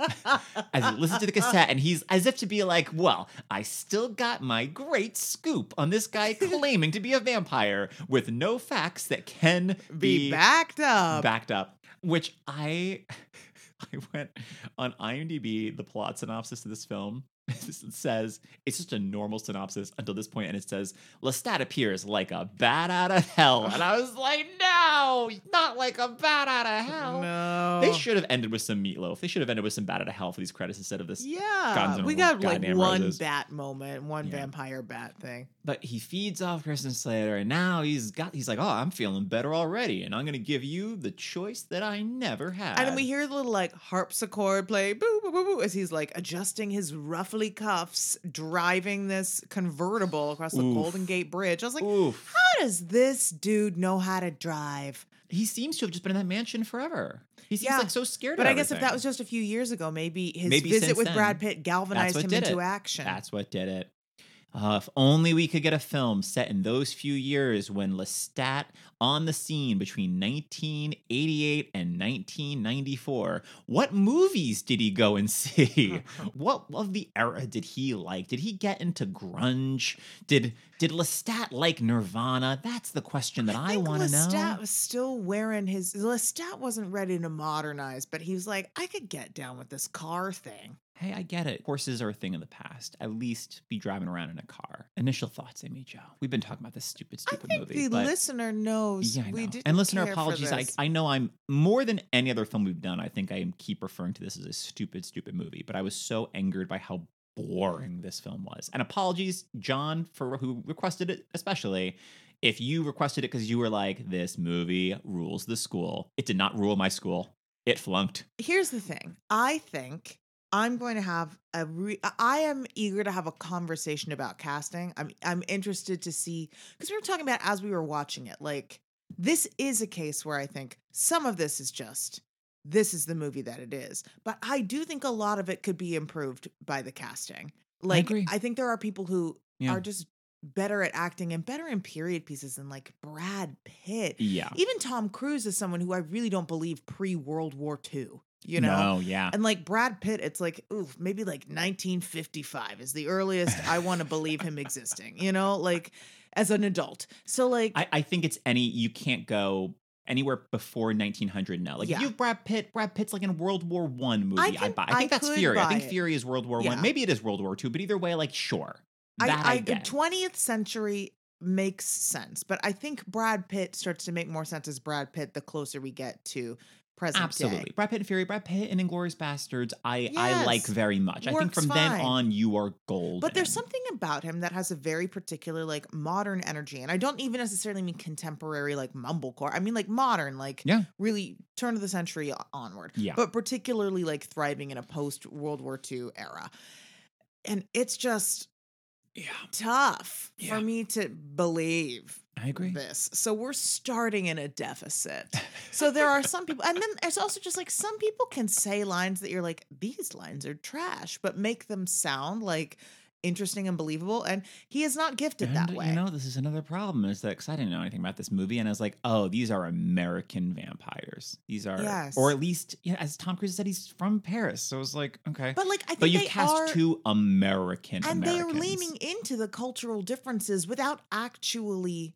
as he listens to the cassette, and he's as if to be like, Well, I still got my great scoop on this guy claiming to be a vampire with no facts that can be backed up. backed up which i i went on imdb the plot synopsis of this film says it's just a normal synopsis until this point and it says lestat appears like a bat out of hell and i was like no not like a bat out of hell No. they should have ended with some meatloaf they should have ended with some bat out of hell for these credits instead of this Yeah. We got like one Roses. bat moment, one Yeah. vampire bat thing. But he feeds off Christian Slater, and now he's got he's like, oh, I'm feeling better already, and I'm gonna give you the choice that I never had. And then we hear the little like harpsichord play boo boo boo boo as he's like adjusting his ruffly cuffs, driving this convertible across the Oof. Golden Gate Bridge. I was like, Oof. how does this dude know how to drive? He seems to have just been in that mansion forever. He seems Yeah, like so scared. But I guess if that was just a few years ago, maybe his Maybe visit with then, Brad Pitt galvanized him into it. action. That's what did it. Uh, if only we could get a film set in those few years when Lestat on the scene between 1988 and 1994. What movies did he go and see? what of the era did he like? Did he get into grunge? Did did Lestat like Nirvana? That's the question that I, think want to know. Lestat was still wearing his. Lestat wasn't ready to modernize, but he was like, I could get down with this car thing. Hey, I get it. Horses are a thing of the past. At least be driving around in a car. Initial thoughts, Amy Jo. We've been talking about this stupid, I stupid think movie. the listener knows Yeah, I we know. didn't and listener care for apologies. I. I know I'm more than any other film we've done. I think I keep referring to this as a stupid, stupid movie. But I was so angered by how boring this film was. And apologies, John, for who requested it, especially. If you requested it because you were like, "This movie rules the school," it did not rule my school. It flunked. Here's the thing. I think I'm going to have a re- I am eager to have a conversation about casting. I'm I'm interested to see because we were talking about as we were watching it. Like this is a case where I think some of this is just this is the movie that it is. But I do think a lot of it could be improved by the casting. Like agree. I think there are people who Yeah. are just better at acting and better in period pieces than like Brad Pitt. Yeah. Even Tom Cruise is someone who I really don't believe pre World War II. You know, No, yeah. and like Brad Pitt, it's like, ooh, maybe like 1955 is the earliest I want to believe him existing, you know, like as an adult. So, like, I, I think it's any you can't go anywhere before 1900 now. Like Yeah. if you have Brad Pitt, Brad Pitt's like in a World War One movie. I, can- buy. I think I that's Fury. I think it. Fury is World War Yeah. One. Maybe it is World War Two, but either way, like sure. That I, I, I. 20th century makes sense, but I think Brad Pitt starts to make more sense as Brad Pitt the closer we get to present Absolutely. day. Brad Pitt and Fury, Brad Pitt and Inglourious Basterds, I, I like very much. I think from then on, you are gold. But there's something about him that has a very particular, like, modern energy. And I don't even necessarily mean contemporary, like, mumblecore. I mean, like, modern, like, Yeah. really turn of the century onward. Yeah. But particularly, like, thriving in a post World War II era. And it's just Yeah, tough Yeah. for me to believe I agree. this. So we're starting in a deficit. So there are some people, and then there's also just like some people can say lines that you're like, these lines are trash, but make them sound like interesting and believable. And he is not gifted that way. You know, this is another problem is that because I didn't know anything about this movie, and I was like, oh, these are American vampires. These are, Yes. or at least, yeah, as Tom Cruise said, he's from Paris. So I was like, okay. but like, I think But you they cast are, two American and they are leaning into the cultural differences without actually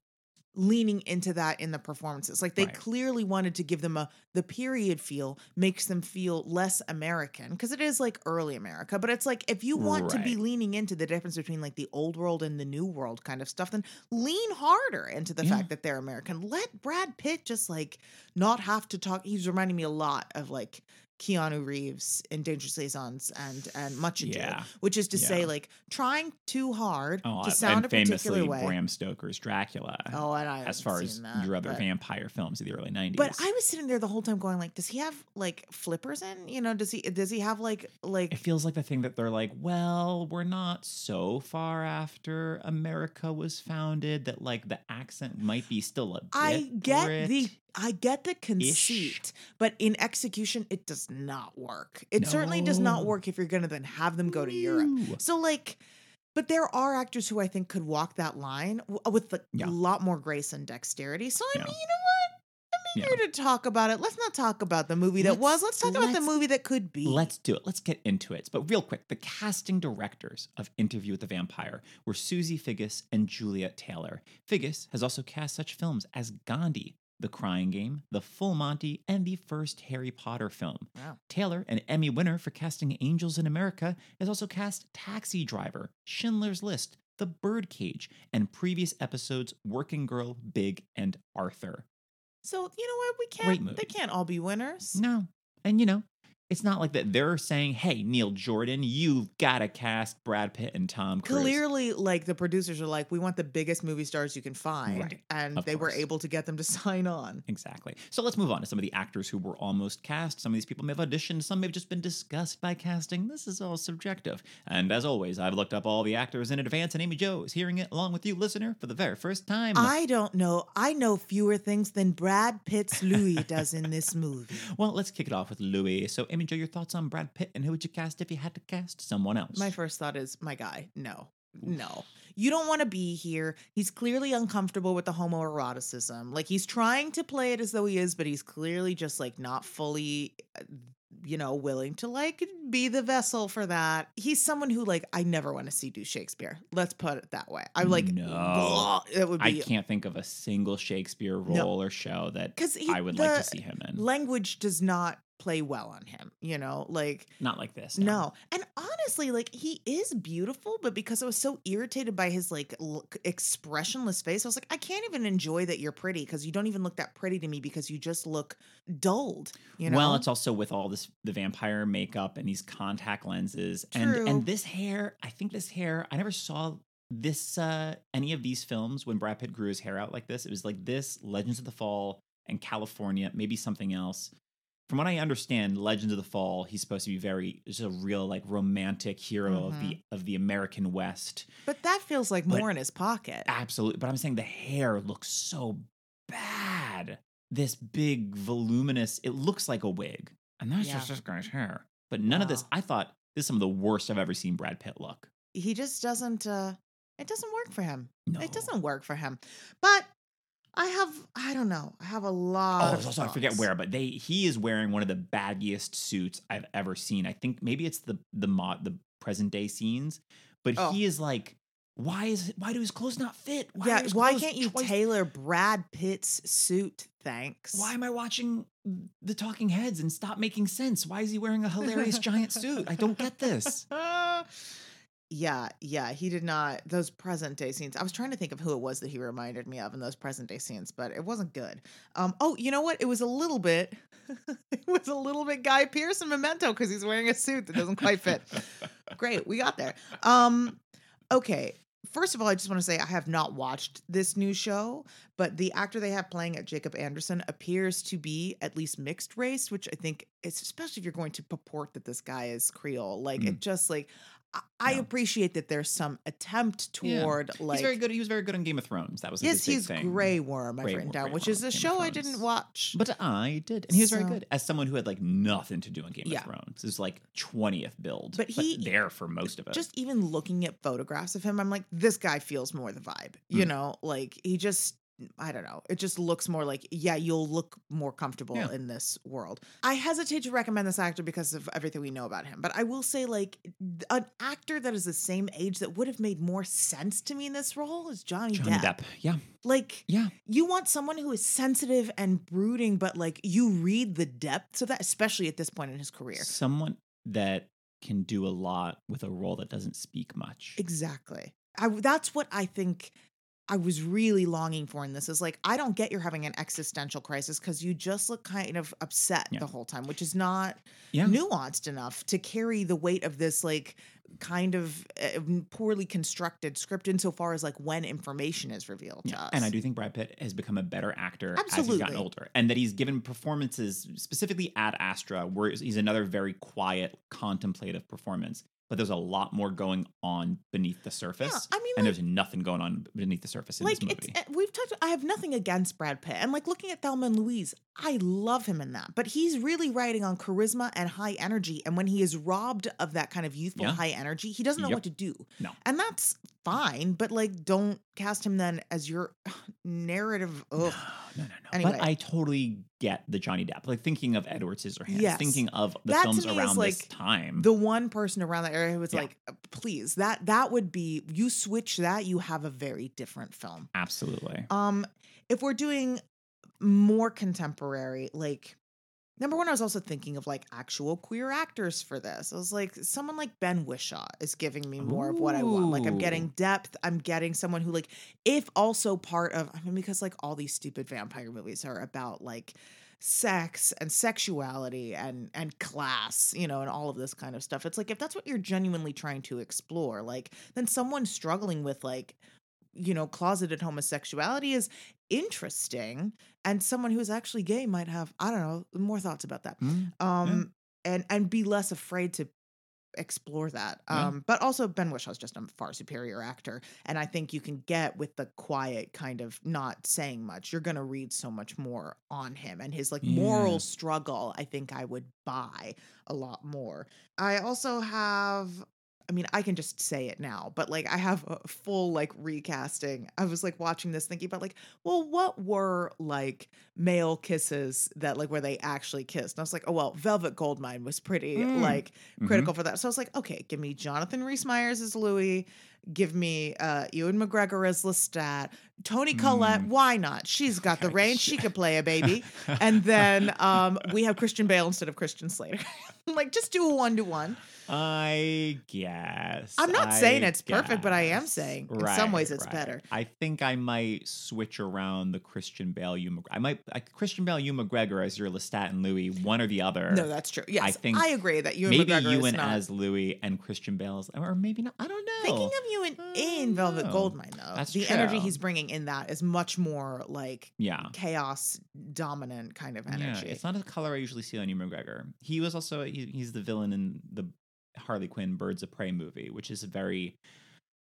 leaning into that in the performances like they Right. clearly wanted to give them a the period feel makes them feel less american because it is like early america but it's like if you want to be leaning into the difference between like the old world and the new world kind of stuff then lean harder into the Yeah. fact that they're american let brad pitt just like not have to talk he's reminding me a lot of like Keanu Reeves in Dangerous Liaisons and and Much Ado, Yeah. which is to say like trying too hard Oh, to sound and a particular famously way. Bram Stoker's Dracula. Oh, and I as far as that, your other but- vampire films of the early 90s. But I was sitting there the whole time going like, does he have like flippers in? You know, does he does he have like like it feels like the thing that they're like, well, we're not so far after America was founded that like the accent might be still a bit I get the. I get the conceit, but in execution it does not work. It certainly does not work if you're gonna then have them go to Europe. So like but there are actors who I think could walk that line uh, with a Yeah. lot more grace and dexterity. So I Yeah. mean, you know what? I'm Yeah. here to talk about it. Let's not talk about the movie that Let's- was. Let's talk about the movie that could be. Let's do it. Let's get into it. But real quick, the casting directors of Interview with the Vampire were Susie Figgis and Juliet Taylor. Figgis has also cast such films as Gandhi, The Crying Game, The Full Monty, and the first Harry Potter film. Wow. Taylor, an Emmy winner for casting Angels in America, has also cast Taxi Driver, Schindler's List, The Birdcage, and previous episodes Working Girl, Big, and Arthur. So you know what? We can't. They can't all be winners. No. And you know, it's not like that they're saying, hey, Neil Jordan, you've got to cast Brad Pitt and Tom Cruise. Clearly, like the producers are like, we want the biggest movie stars you can find, Right. and Of they were able to get them to sign on. Exactly. So let's move on to some of the actors who were almost cast. Some of these people may have auditioned, some may have just been discussed by casting. This is all subjective. And as always, I've looked up all the actors in advance, and Amy Jo is hearing it along with you, listener, for the very first time. I don't know. I know fewer things than Brad Pitt's Louis does in this movie. well, let's kick it off with Louis. So, Amy Jo, your thoughts on Brad Pitt, and who would you cast if you had to cast someone else? My first thought is, my guy, no. No. You don't want to be here. He's clearly uncomfortable with the homoeroticism. Like he's trying to play it as though he is, but he's clearly just like not fully uh, you know, willing to like be the vessel for that. He's someone who like I never want to see do Shakespeare. Let's put it that way. I'm like No. blah, it would Be, I can't think of a single Shakespeare role No. or show that 'Cause he- I would like to see him in. language does not play well on him, you know? Like Not like this. No. And honestly, like he is beautiful, but because I was so irritated by his like look, expressionless face, I was like, I can't even enjoy that you're pretty because you don't even look that pretty to me because you just look dulled. You know? Well, it's also with all this the vampire makeup and these contact lenses and and this hair. I think this hair. I never saw this uh any of these films when Brad Pitt grew his hair out like this. It was like this, Legends of the Fall, and Kalifornia, maybe something else. From what I understand, Legends of the Fall, he's supposed to be very just a real like romantic hero of the of the American West. But that feels like But- more in his pocket. Absolutely. But I'm saying the hair looks so bad. This big, voluminous, it looks like a wig. And that's Yeah. just this guy's hair. But none of this, I thought this is some of the worst I've ever seen Brad Pitt look. He just doesn't. uh It doesn't work for him. No. It doesn't work for him. But I have. I don't know. I have a oh, lot. Oh, of also, I forget where, but they he is wearing one of the baggiest suits I've ever seen. I think maybe it's the the mod the present day scenes, but Oh. he is like, why is why do his clothes not fit? Why yeah. Why can't you twice- tailor Brad Pitt's suit? Thanks. Why am I watching the Talking Heads and stop making sense? Why is he wearing a hilarious giant suit? I don't get this. yeah, yeah, he did not. Those present day scenes. I was trying to think of who it was that he reminded me of in those present day scenes, but it wasn't good. Um. Oh, you know what? It was a little bit. it was a little bit Guy Pearce in Memento because he's wearing a suit that doesn't quite fit. Great, we got there. Um. Okay. First of all, I just want to say I have not watched this new show, but the actor they have playing at Jacob Anderson appears to be at least mixed race, which I think especially if you're going to purport that this guy is Creole. Like it just like I, Yeah. appreciate that there's some attempt Yeah. toward like he's very good. He was very good on Game of Thrones. That was Yes, he's thing. Grey Worm. I've Grey written down, Grey which is a Game show I didn't watch. But I did, and he was very good as someone who had like nothing to do on Game Yeah. of Thrones. It was like twentieth build, But he- there for most of it. just even looking at photographs of him, I'm like, this guy feels more the vibe. You Mm. know, like he just, I don't know. It just looks more like, yeah, you'll look more comfortable Yeah. in this world. I hesitate to recommend this actor because of everything we know about him, but I will say, like, an actor that is the same age that would have made more sense to me in this role is Johnny, Johnny Depp. Depp. Yeah, Like, yeah. you want someone who is sensitive and brooding, but like you read the depth of that, especially at this point in his career. Someone that can do a lot with a role that doesn't speak much. Exactly. I that's what I think I was really longing for in this is like I don't get you're having an existential crisis because you just look kind of upset Yeah. the whole time, which is not Yeah. nuanced enough to carry the weight of this like kind of uh, poorly constructed script insofar as like when information is revealed to Yeah. us. And I do think Brad Pitt has become a better actor as he's gotten older, and that he's given performances specifically Ad Astra, where he's another very quiet, contemplative performance. But there's a lot more going on beneath the surface, Yeah, I mean, and like- there's nothing going on beneath the surface in like this movie. we've talked i have nothing against brad pitt and like looking at thelma and louise i love him in that but he's really riding on charisma and high energy and when he is robbed of that kind of youthful Yeah. high energy he doesn't know Yep. what to do No. and that's fine but like don't cast him then as your narrative ugh. No, no, no. Anyway. But I totally get the Johnny Depp. Like thinking of Edward Scissorhands, Yes. thinking of the That films around this like, time. the one person around that area who was Yeah. like uh, please that that would be you switch that you have a very different film Absolutely. Um, if we're doing more contemporary, like number one, I was also thinking of like actual queer actors for this. I was like, someone like Ben Whishaw is giving me more of what I want. Like I'm getting depth. I'm getting someone who like, if also part of, I mean, because like all these stupid vampire movies are about like sex and sexuality and and class you know and all of this kind of stuff it's like if that's what you're genuinely trying to explore like then someone struggling with like you know closeted homosexuality is interesting and someone who is actually gay might have i don't know more thoughts about that. Mm, um and and be less afraid to explore that. Yeah. um but also ben whishaw's just a far superior actor and i think you can get with the quiet kind of not saying much. You're gonna read so much more on him and his like moral struggle i think i would buy a lot more. I also have I mean, I can just say it now, but like I have a full like recasting. I was like watching this thinking about like, well, what were like male kisses that like where they actually kissed? And I was like, oh well, Velvet Goldmine was pretty Mm. like mhm. critical for that. So I was like, okay, give me Jonathan Rhys Meyers as Louis, give me uh Ewan McGregor as Lestat, Toni Collette, Mm. why not? She's got the range, she could play a baby. and then um we have Christian Bale instead of Christian Slater. like just do a one to one. I guess. I'm not saying I it's perfect, but I am guess. saying in some ways it's right. better. I think I might switch around the Christian Bale, you I might I, Christian Bale, you McGregor as your Lestat and Louis, one or the other. No, that's true. Yes, I, think I agree that you maybe McGregor Ewan as Louis and Christian Bale's, or maybe not. I don't know. Thinking of you in, uh, in Velvet Goldmine though. that's the energy he's bringing in that is much more like Yeah. chaos dominant kind of energy. Yeah, it's not a color I usually see on Ewan McGregor. He was also he, he's the villain in the Harley Quinn Birds of Prey movie, which is a very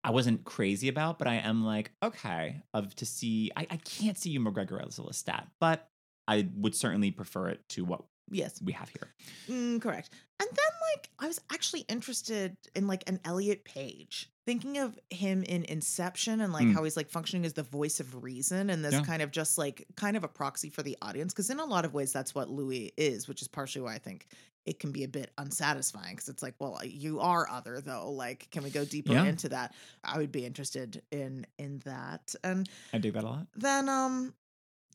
I wasn't crazy about, but I am like okay of to see. I, I can't see Ewan McGregor as a Lestat, but I would certainly prefer it to what yes, we have here. mm, correct. And then like I was actually interested in like an Elliot Page. Thinking of him in Inception and like Mm. how he's like functioning as the voice of reason and this Yeah. kind of just like kind of a proxy for the audience because in a lot of ways that's what Louis is, which is partially why I think it can be a bit unsatisfying because it's like, well, you are other though. Like, can we go deeper Yeah. into that? I would be interested in in that. And I dig that a lot. then um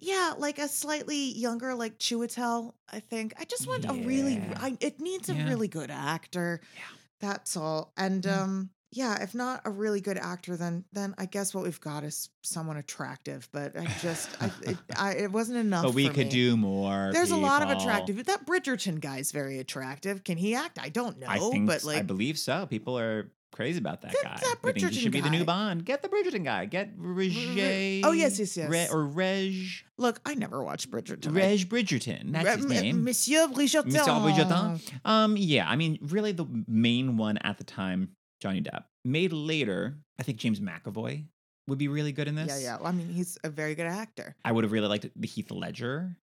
yeah like a slightly younger like chiwetel i think i just want a really I, it needs a Yeah. really good actor Yeah. that's all and Yeah. um yeah if not a really good actor then then i guess what we've got is someone attractive but i just I, it, I, it wasn't enough But we could me. do more. there's a lot of attractive that bridgerton guy's very attractive can he act i don't know I think but like I believe so. People are crazy about that guy. that They think he Bridgerton should be the guy. new Bond. Get the Bridgerton guy. Get Reg. oh, yes, yes, Re- yes. or Reg. look i never watched bridgerton I- Reg Bridgerton. That's his Re- name. monsieur bridgerton Monsieur Bridgerton. Um, yeah, I mean, really, the main one at the time, Johnny Depp. Made later, I think James McAvoy would be really good in this. Yeah, yeah. Well, I mean, he's a very good actor. I would have really liked the Heath Ledger.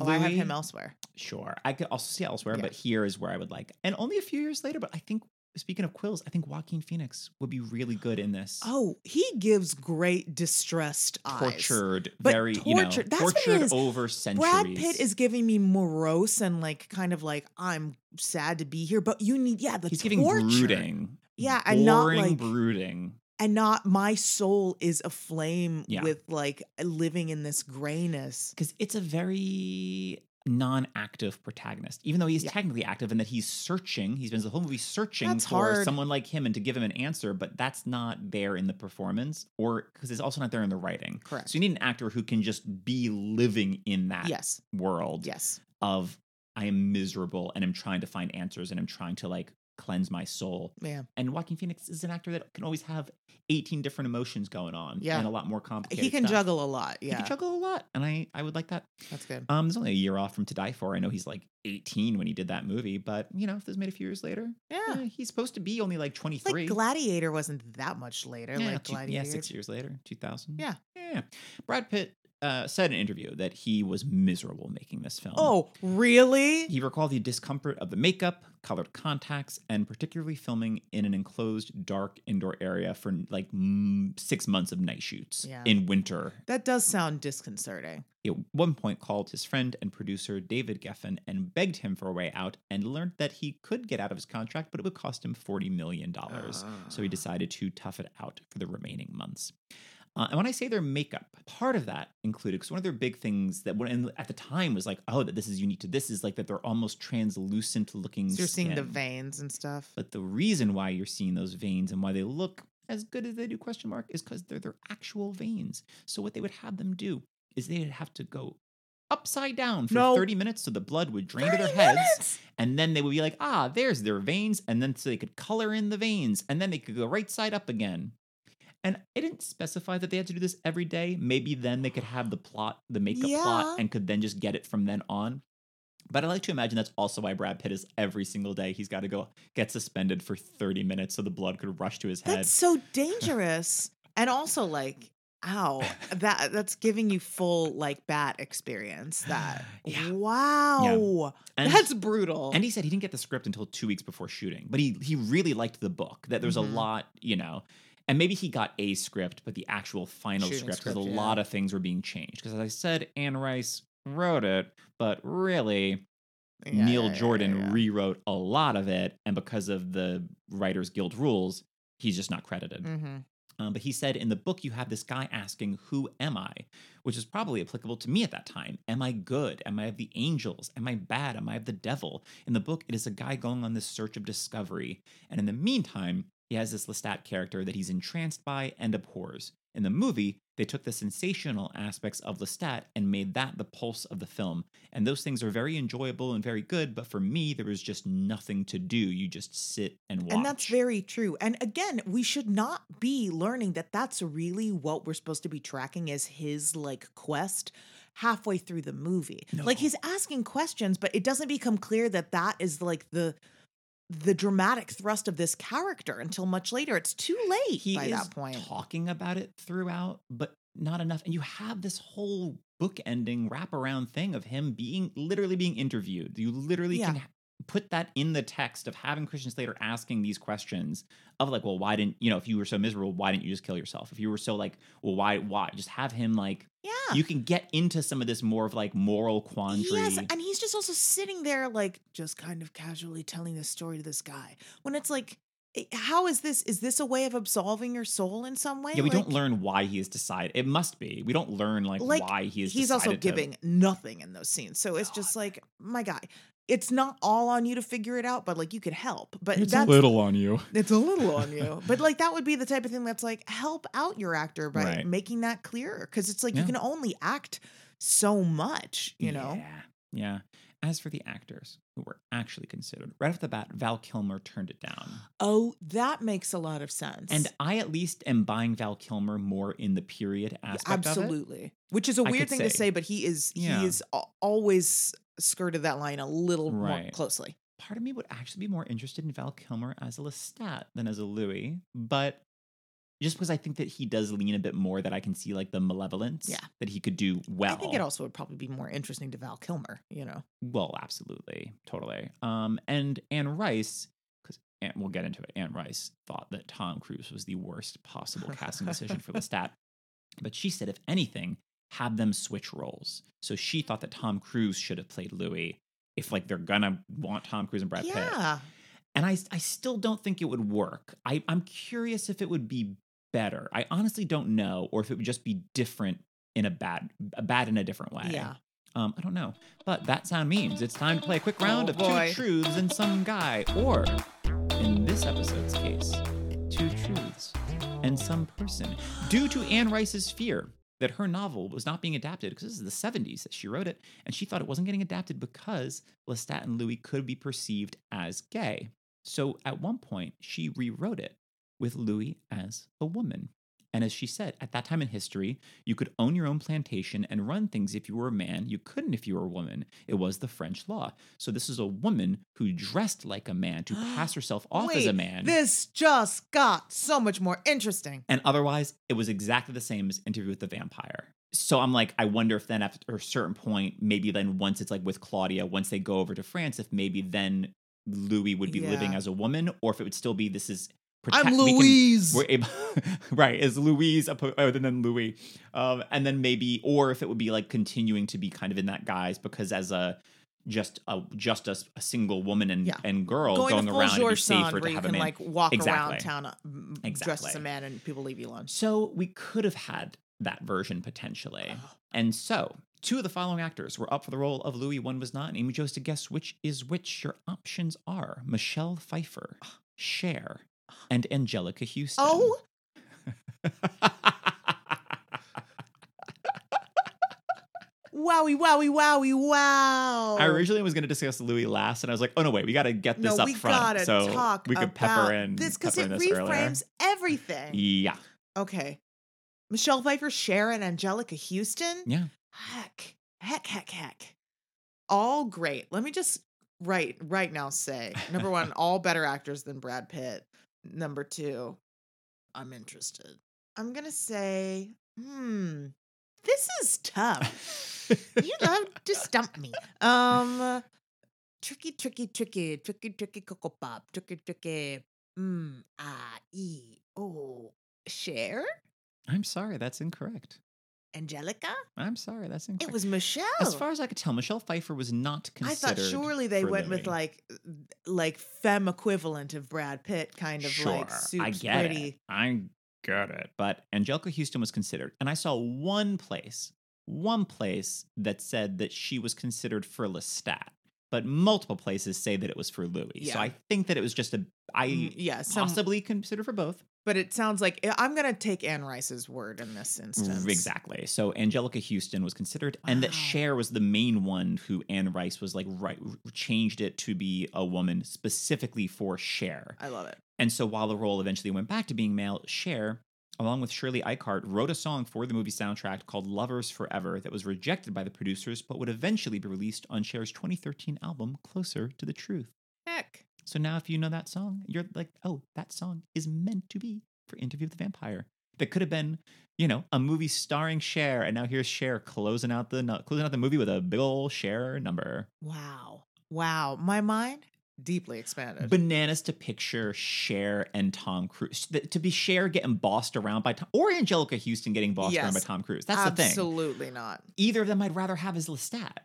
Oh, I have Louis. him elsewhere. Sure, I could also see elsewhere, Yeah. but here is where I would like. And only a few years later, but I think speaking of quills, I think Joaquin Phoenix would be really good in this. Oh, he gives great distressed eyes. tortured, But very you know, tortured- tortured over centuries. Brad Pitt is giving me morose and like kind of like I'm sad to be here, but you need yeah the He's giving brooding. Yeah, and not, like- brooding. and not my soul is aflame Yeah. with like living in this grayness. because it's a very non-active protagonist even though he's Yeah. technically active and that he's searching he spends the whole movie searching That's for hard. someone like him and to give him an answer but that's not there in the performance or because it's also not there in the writing Correct. so you need an actor who can just be living in that Yes. world Yes. of i am miserable and i'm trying to find answers and i'm trying to like cleanse my soul Yeah. and Joaquin Phoenix is an actor that can always have 18 different emotions going on Yeah. and a lot more complicated He can stuff. juggle a lot. Yeah. he can juggle a lot and I I would like that That's good. um, there's only a year off from To Die For. I know he's like 18 when he did that movie, but you know, if this was made a few years later, Yeah. eh, he's supposed to be only like 23. Like Gladiator wasn't that much later. yeah, like two- Gladiator. yeah, six years later, 2000. Yeah. yeah. Brad Pitt uh, said in an interview that he was miserable making this film. Oh, really? He recalled the discomfort of the makeup, colored contacts, and particularly filming in an enclosed, dark indoor area for like mm, six months of night shoots Yeah. in winter That does sound disconcerting. He at one point called his friend and producer David Geffen and begged him for a way out and learned that he could get out of his contract, but it would cost him $40 million. So he decided to tough it out for the remaining months. Uh, and when I say their makeup, part of that included because one of their big things that when at the time was like, oh, that this is unique to this is like that they're almost translucent looking. So you're seeing the veins and stuff. But the reason why you're seeing those veins and why they look as good as they do question mark is because they're their actual veins. So what they would have them do is they'd have to go upside down for No. 30 minutes so the blood would drain to their heads minutes? and then they would be like ah there's their veins and then so they could color in the veins and then they could go right side up again and it didn't specify that they had to do this every day maybe then they could have the plot the makeup Yeah. plot and could then just get it from then on but I like to imagine that's also why Brad Pitt is every single day. He's got to go get suspended for 30 minutes so the blood could rush to his head. That's so dangerous. and also like ow, that that's giving you full like bat experience. That Yeah. wow, And- that's brutal. And he said he didn't get the script until two weeks before shooting, but he he really liked the book. That there's Mhm. a lot, you know, and maybe he got a script, but the actual final Shooting script because a yeah. lot of things were being changed. Because as I said, Anne Rice wrote it, but really Yeah, Neil yeah, Jordan rewrote a lot of it, and because of the Writers Guild rules, he's just not credited. Mhm. Um, but he said in the book, you have this guy asking, Who am I? Which is probably applicable to me at that time. Am I good? Am I of the angels? Am I bad? Am I of the devil? In the book, it is a guy going on this search of discovery. And in the meantime, he has this Lestat character that he's entranced by and abhors. In the movie, they took the sensational aspects of Lestat and made that the pulse of the film. And those things are very enjoyable and very good, but for me, there was just nothing to do. You just sit and watch. And that's very true. And again, we should not be learning that that's really what we're supposed to be tracking as his like quest halfway through the movie. Like he's asking questions, but it doesn't become clear that that is like the the dramatic thrust of this character until much later. It's too late he by that point. talking about it throughout, but not enough. And you have this whole book ending wraparound thing of him being literally being interviewed. You literally Yeah. can put that in the text of having Christian Slater asking these questions of like, well, why didn't you know if you were so miserable, why didn't you just kill yourself? If you were so like, well, why, why? Just have him like Yeah. you can get into some of this more of like moral quandary. Yes, and he's just also sitting there, like, just kind of casually telling this story to this guy. When it's like, how is this? Is this a way of absolving your soul in some way? yeah, we Like- don't learn why he has decided. It must be. We don't learn like, Like, why he is. he's also giving nothing in those scenes. So it's just like, my guy, it's not all on you to figure it out, but like you could help. But that's a little on you. it's a little on you. But like that would be the type of thing that's like help out your actor by Right. making that clearer. Cause it's like you can only act so much, you know? Yeah. Yeah. As for the actors who were actually considered, right off the bat, Val Kilmer turned it down. Oh, that makes a lot of sense. And I at least am buying Val Kilmer more in the period aspect of it. Absolutely. Which is a I weird thing to say. say, but he is Yeah. he is always skirted that line a little more closely. Part of me would actually be more interested in Val Kilmer as a Lestat than as a Louis, but just because I think that he does lean a bit more that I can see like the malevolence Yeah. that he could do well. I think it also would probably be more interesting to Val Kilmer, you know. Well, absolutely, totally. Um, and Anne Rice, because we'll get into it. Anne Rice thought that Tom Cruise was the worst possible casting decision for Lestat, but she said, if anything, have them switch roles. So she thought that Tom Cruise should have played Louis. If like they're gonna want Tom Cruise and Brad Pitt, yeah. and I, I still don't think it would work. I, I'm curious if it would be better. I honestly don't know, or if it would just be different in a bad, a bad in a different way. Yeah. Um, I don't know. But that sound means it's time to play a quick round Oh, of boy. two truths and some guy, or in this episode's case, two truths and some person. Due to Anne Rice's fear that her novel was not being adapted, because this is the 70s that she wrote it, and she thought it wasn't getting adapted because Lestat and Louis could be perceived as gay. So at one point, she rewrote it with Louis as a woman. And as she said, at that time in history, you could own your own plantation and run things if you were a man. You couldn't if you were a woman. It was the French law. So this is a woman who dressed like a man to pass herself off as a man. This just got so much more interesting. and otherwise, it was exactly the same as Interview with the Vampire. So I'm like, I wonder if then after a certain point, maybe then once it's like with Claudia, once they go over to France, if maybe then Louis would be living as a woman, or if it would still be this is. I'm we can- Louise. we're able, right? Is Louise oppo- other than Louis, um, and then maybe, or if it would be like continuing to be kind of in that guise because as a just a just a, a single woman and Yeah. and girl Going, going, to around, it'd be safer to have a man. like walk Exactly. around town uh, m- dressed as a man and people leave you alone. So we could have had that version potentially. And so two of the following actors were up for the role of Louis. One was not. And Amy chose to guess which is which. Your options are Michelle Pfeiffer, Cher, and Anjelica Huston. Oh, wowie, wowie, wowie, wow. I originally was going to discuss Louis last, and I was like, "Oh no, wait, we got to get this no, up we front." gotta so talk we could pepper in this because it this earlier. reframes everything. Yeah, Okay. Michelle Pfeiffer, Sharon, Anjelica Huston. yeah. Heck, heck, heck, heck. All great. Let me just right right now say number one, all better actors than Brad Pitt. Number two, I'm interested. I'm gonna say, hmm, this is tough. you love to stump me. Um, tricky, tricky, tricky, tricky, tricky, cocoa pop, tricky, tricky. Mm, ah, e, oh, Cher, I'm sorry, that's incorrect. Anjelica. I'm sorry, that's incorrect. It was Michelle. as far as I could tell, Michelle Pfeiffer was not considered. I thought surely they went with like like femme equivalent of Brad Pitt, kind of sure, like super I get pretty. it. I get it. But Anjelica Huston was considered, and I saw one place, one place that said that she was considered for Lestat, but multiple places say that it was for Louis. So I think that it was just a I Mm, yeah, some possibly considered for both. But it sounds like eh, I'm gonna take Anne Rice's word in this instance. Exactly. So Anjelica Huston was considered, and that Wow. Cher was the main one who Anne Rice was like right changed it to be a woman specifically for Cher. I love it. And so while the role eventually went back to being male, Cher, along with Shirley Eikhard, wrote a song for the movie soundtrack called Lovers Forever that was rejected by the producers, but would eventually be released on Cher's 2013 album Closer to the Truth. So now if you know that song, you're like, oh, that song is meant to be for Interview with the Vampire. That could have been, you know, a movie starring Cher, and now here's Cher closing out the closing out the movie with a big ol' Cher number. Wow. Wow. My mind deeply expanded. Bananas to picture Cher and Tom Cruise. To be Cher getting bossed around by Tom, or Anjelica Huston getting bossed around by Tom Cruise. That's the thing. Absolutely not. Either of them I'd rather have as Lestat.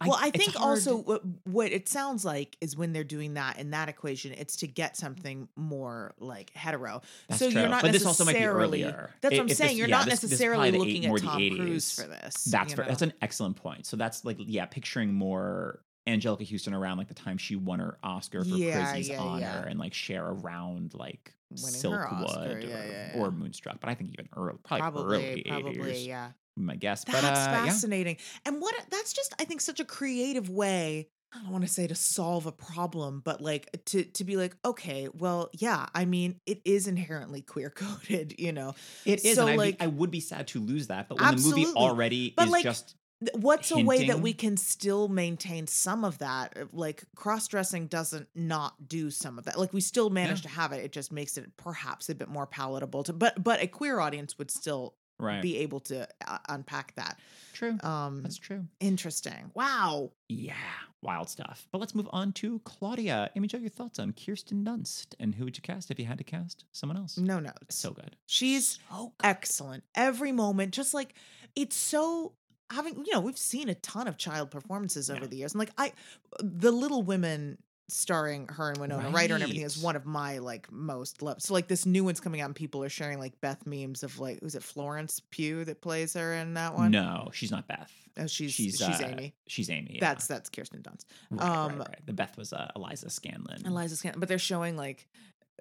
Well, I, it's think also what, what it sounds like is when they're doing that in that equation, it's to get something more like hetero. That's so true. you're not But this also might be necessarily. earlier. That's what I'm saying. this- you're yeah, not this- this necessarily the looking eight- at the Tom 80s. Cruise for this. That's fair. that's an excellent point. So that's like yeah, picturing more Anjelica Huston around like the time she won her Oscar for Yeah, Prizzi's yeah, Honor, yeah. and like Cher around like Winning Silkwood or, or. Moonstruck. But I think even early, probably, probably, early probably, 80s, yeah. My guess. That's but uh, yeah. fascinating. And what that's just I think such a creative way. I don't want to say to solve a problem, but like to to be like, okay, well, yeah, I mean, it is inherently queer coded, you know. It is, So, and like- be, I would be sad to lose that. But when the movie already But, is like, just What's a way that we can still maintain some of that? Uh, Like cross dressing doesn't not do some of that. Like we still manage to have it. It just makes it perhaps a bit more palatable to. But but a queer audience would still right, be able to uh, unpack that. true. Um, That's true. interesting. Wow. Yeah, wild stuff. But let's move on to Claudia. Amy Jo, your thoughts on Kirsten Dunst and who would you cast if you had to cast someone else? No no. So good. She's so excellent every moment just like it's so having you know we've seen a ton of child performances over Yeah. the years and like i the little women starring her and winona ryder and everything is one of my like most loved so like this new one's coming out and people are sharing like beth memes of like who's it florence pugh that plays her in that one? No, she's not Beth. oh, she's she's she's, uh, amy She's Amy. yeah. that's that's kirsten dunst right, right, um, right. The Beth was uh, Eliza Scanlen. eliza Scan- but they're showing like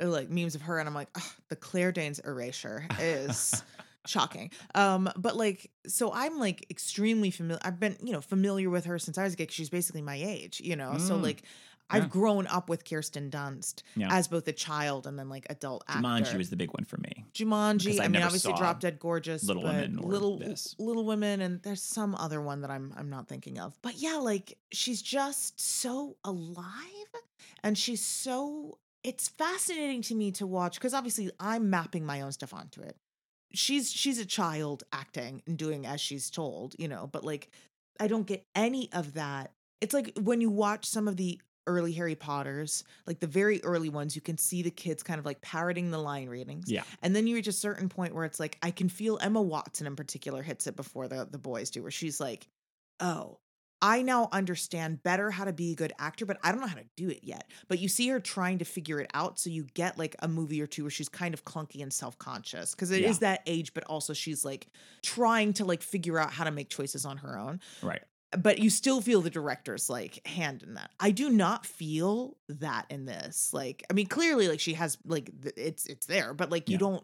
uh, like memes of her and i'm like "Ugh, the claire danes erasure is shocking um but like so i'm like extremely familiar i've been you know familiar with her since i was a kid. she's basically my age you know so Mm. like i've grown up with kirsten dunst Yeah. as both a child and then like adult actor Jumanji was the big one for me. Jumanji. 'cause I I, mean, never obviously, saw Drop Dead Gorgeous, Little but Women or Little this. Little Women, and there's some other one that I'm I'm not thinking of. But yeah, like she's just so alive, and she's so. It's fascinating to me to watch because obviously I'm mapping my own stuff onto it. She's she's a child acting and doing as she's told, you know. But like, I don't get any of that. It's like when you watch some of the early Harry Potters, like the very early ones, you can see the kids kind of like parroting the line readings. Yeah. And then you reach a certain point where it's like I can feel Emma Watson in particular hits it before the the boys do, where she's like, "Oh, I now understand better how to be a good actor, but I don't know how to do it yet." But you see her trying to figure it out, so you get like a movie or two where she's kind of clunky and self conscious because it is Yeah. that age, but also she's like trying to like figure out how to make choices on her own Right. But you still feel the director's like hand in that. I do not feel that in this. Like, I mean, clearly, like she has like th- it's it's there, but like you Yeah. don't.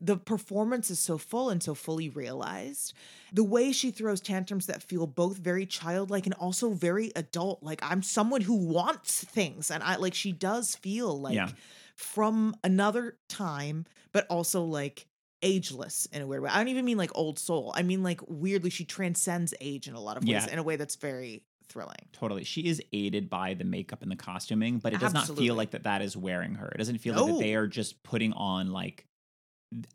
The performance is so full and so fully realized. The way she throws tantrums that feel both very childlike and also very adult. Like I'm someone who wants things, and I like she does feel like Yeah. from another time, but also like ageless in a weird way. I don't even mean like old soul. I mean like weirdly she transcends age in a lot of ways Yeah. in a way that's very thrilling. Totally. She is aided by the makeup and the costuming, but it does not feel like that that is wearing her. It doesn't feel like that they are just putting on like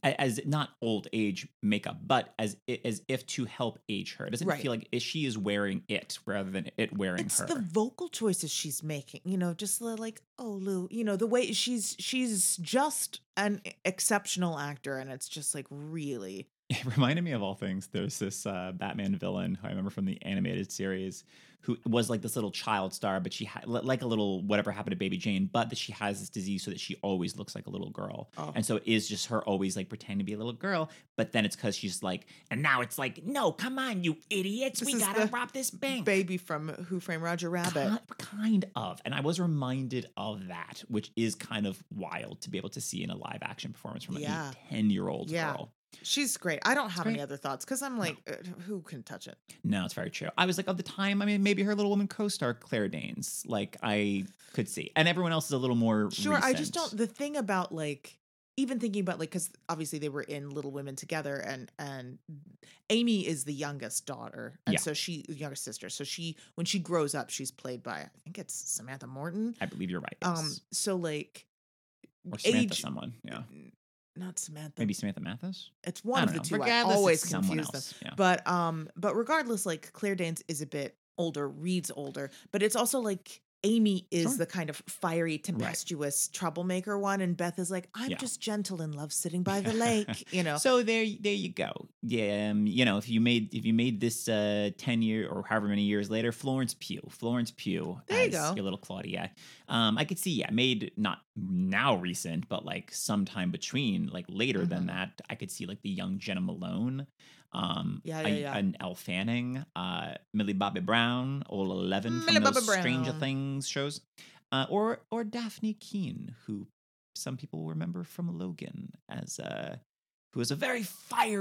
as not old age makeup, but as as if to help age her. It doesn't Right. feel like she is wearing it rather than it wearing It's her. the vocal choices she's making, you know, just the, like, oh Lou, you know, the way she's she's just an exceptional actor and it's just like really It reminded me of all things. There's this uh, Batman villain who I remember from the animated series who was like this little child star, but she had like a little whatever happened to Baby Jane, but that she has this disease so that she always looks like a little girl. Oh. And so it is just her always like pretending to be a little girl, but then it's because she's like, and now it's like, no, come on, you idiots, This we gotta rob this bank. Baby from Who Framed Roger Rabbit. Ki- Kind of. And I was reminded of that, which is kind of wild to be able to see in a live action performance from Yeah. a 10 year old Yeah. girl. She's great. I don't have any other thoughts because I'm like, uh, who can touch it? No, it's very true. I was like, of the time, I mean, maybe her little woman co star, Claire Danes, like I could see. And everyone else is a little more. Sure. I just don't. The thing about like, even thinking about like, because obviously they were in Little Women together, and and Amy is the youngest daughter, and Yeah. so she youngest sister. So she when she grows up, she's played by I think it's Samantha Morton. I believe you're right. Um. So like, or Samantha age- someone. Yeah. Not Samantha. Maybe Samantha Mathis? it's one of the know. two. I always confuse them. Yeah. But um, but regardless, like Claire Danes is a bit older, Reed's older, but it's also like Amy is Sure. the kind of fiery, tempestuous troublemaker one, and Beth is like, I'm Yeah. just gentle and love sitting by the lake, you know. So there, there you go. Yeah, um, you know, if you made if you made this uh, ten year or however many years later, Florence Pugh, Florence Pugh, There you go. your little Claudia. Um, I could see, yeah, made not now recent, but like sometime between, like later than Mhm. that, I could see like the young Jena Malone, um, Yeah, a- yeah, yeah. an Elle Fanning, uh, Millie Bobby Brown, all eleven Millie from Bobby Stranger Brown. Things shows, uh, or or Dafne Keen, who some people remember from Logan as uh who was a very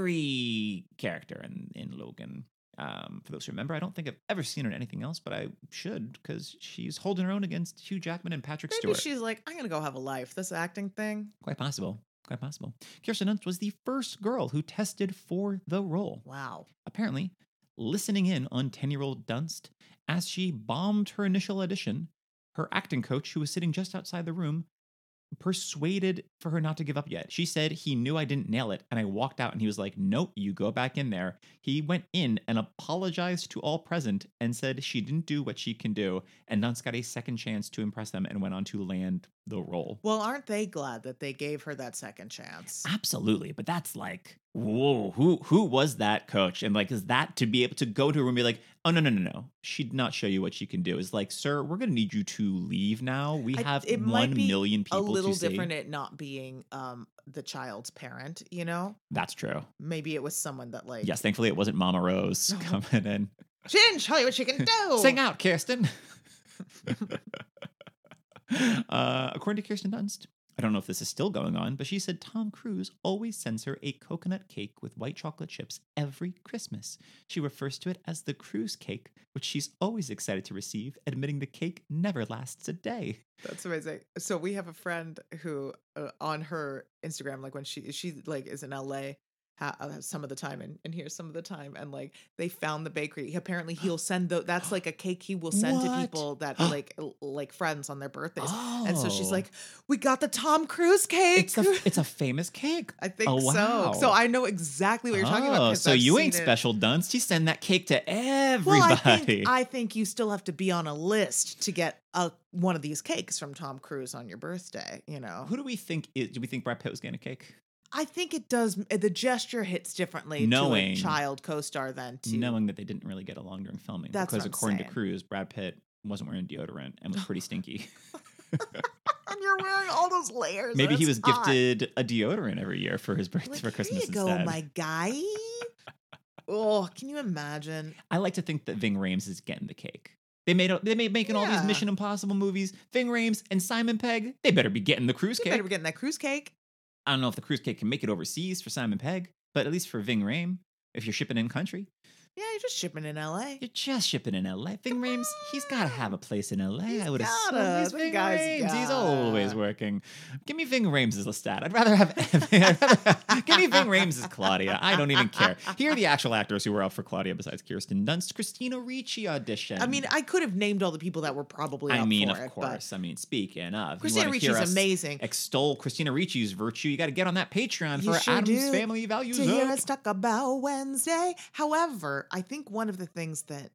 fiery character in, in Logan. Um, for those who remember, I don't think I've ever seen her in anything else, but I should because she's holding her own against Hugh Jackman and Patrick Maybe Stewart. she's like, I'm gonna go have a life. This acting thing. Quite possible. Quite possible. Kirsten Dunst was the first girl who tested for the role. Wow. Apparently, listening in on 10 year old Dunst as she bombed her initial audition, her acting coach, who was sitting just outside the room, persuaded for her not to give up yet. She said he knew I didn't nail it, and I walked out, and he was like, Nope, you go back in there. He went in and apologized to all present and said she didn't do what she can do, and Dunst got a second chance to impress them and went on to land the role. Well, aren't they glad that they gave her that second chance? Absolutely, but that's like, whoa, who who was that coach? And like, is that to be able to go to a room and be like, oh no no no no, she did not show you what she can do? Is like, sir, we're gonna need you to leave now. We I- have one be million A little different at not being um the child's parent, you know? That's true. Maybe it was someone that like Yes, thankfully it wasn't Mama Rose coming in. she didn't show you what she can do. Sing out, Kirsten. uh, according to Kirsten Dunst, I don't know if this is still going on, but she said Tom Cruise always sends her a coconut cake with white chocolate chips every Christmas. She refers to it as the cruise cake, which she's always excited to receive, admitting the cake never lasts a day. That's amazing. So we have a friend who uh, on her Instagram, like when she she like is in LA ha- uh, some of the time and, and here some of the time, and like they found the bakery. Apparently, he'll send the that's like a cake he will send to people that like like friends on their birthdays. And so she's Oh. like, "We got the Tom Cruise cake." It's a it's a famous cake. I think Oh, so. So. I know exactly what you're talking about. Oh, so I've you ain't it. special dunce. You send that cake to Well, I everybody. think I think you still have to be on a list to get a one of these cakes from Tom Cruise on your birthday. You know, Who do we think is, do we think Brad Pitt was getting a cake? I think it does. Eh, the gesture hits differently Knowing- to a child co-star than to knowing that they didn't really get along during filming. That's because what I'm according saying. to Cruise, Brad Pitt wasn't wearing deodorant and was pretty stinky. and you're wearing all those layers. Maybe he was hot. gifted a deodorant every year for his birthday Like, for Christmas you go, instead. my guy. oh, can you imagine? I like to think that Ving Rhames is getting the cake. They made they made making all these Mission Impossible movies. Ving Rhames and Simon Pegg, they better be getting the cruise You cake. better be getting that cruise cake. I don't know if the cruise cake can make it overseas for Simon Pegg, but at least for Ving Rhames, if you're shipping in country, Yeah, you're just shipping in L.A. you're just shipping in LA. Ving Rhames, he's got to have a place in LA. He's I would gotta. assume he's Ving guy's Rhames. He's always working. Give me Ving Rhames as Lestat. I'd rather have. I'd rather have- give me Ving Rhames as Claudia. I don't even care. Here are the actual actors who were up for Claudia besides Kirsten Dunst. Christina Ricci audition. I mean, I could have named all the people that were probably. I mean, for of it, course. I mean, speaking of, Christina Ricci's amazing. Extol Christina Ricci's virtue. You got to get on that Patreon You for sure Addams do. Family Values. to hear us talk about Wednesday. However, I think one of the things that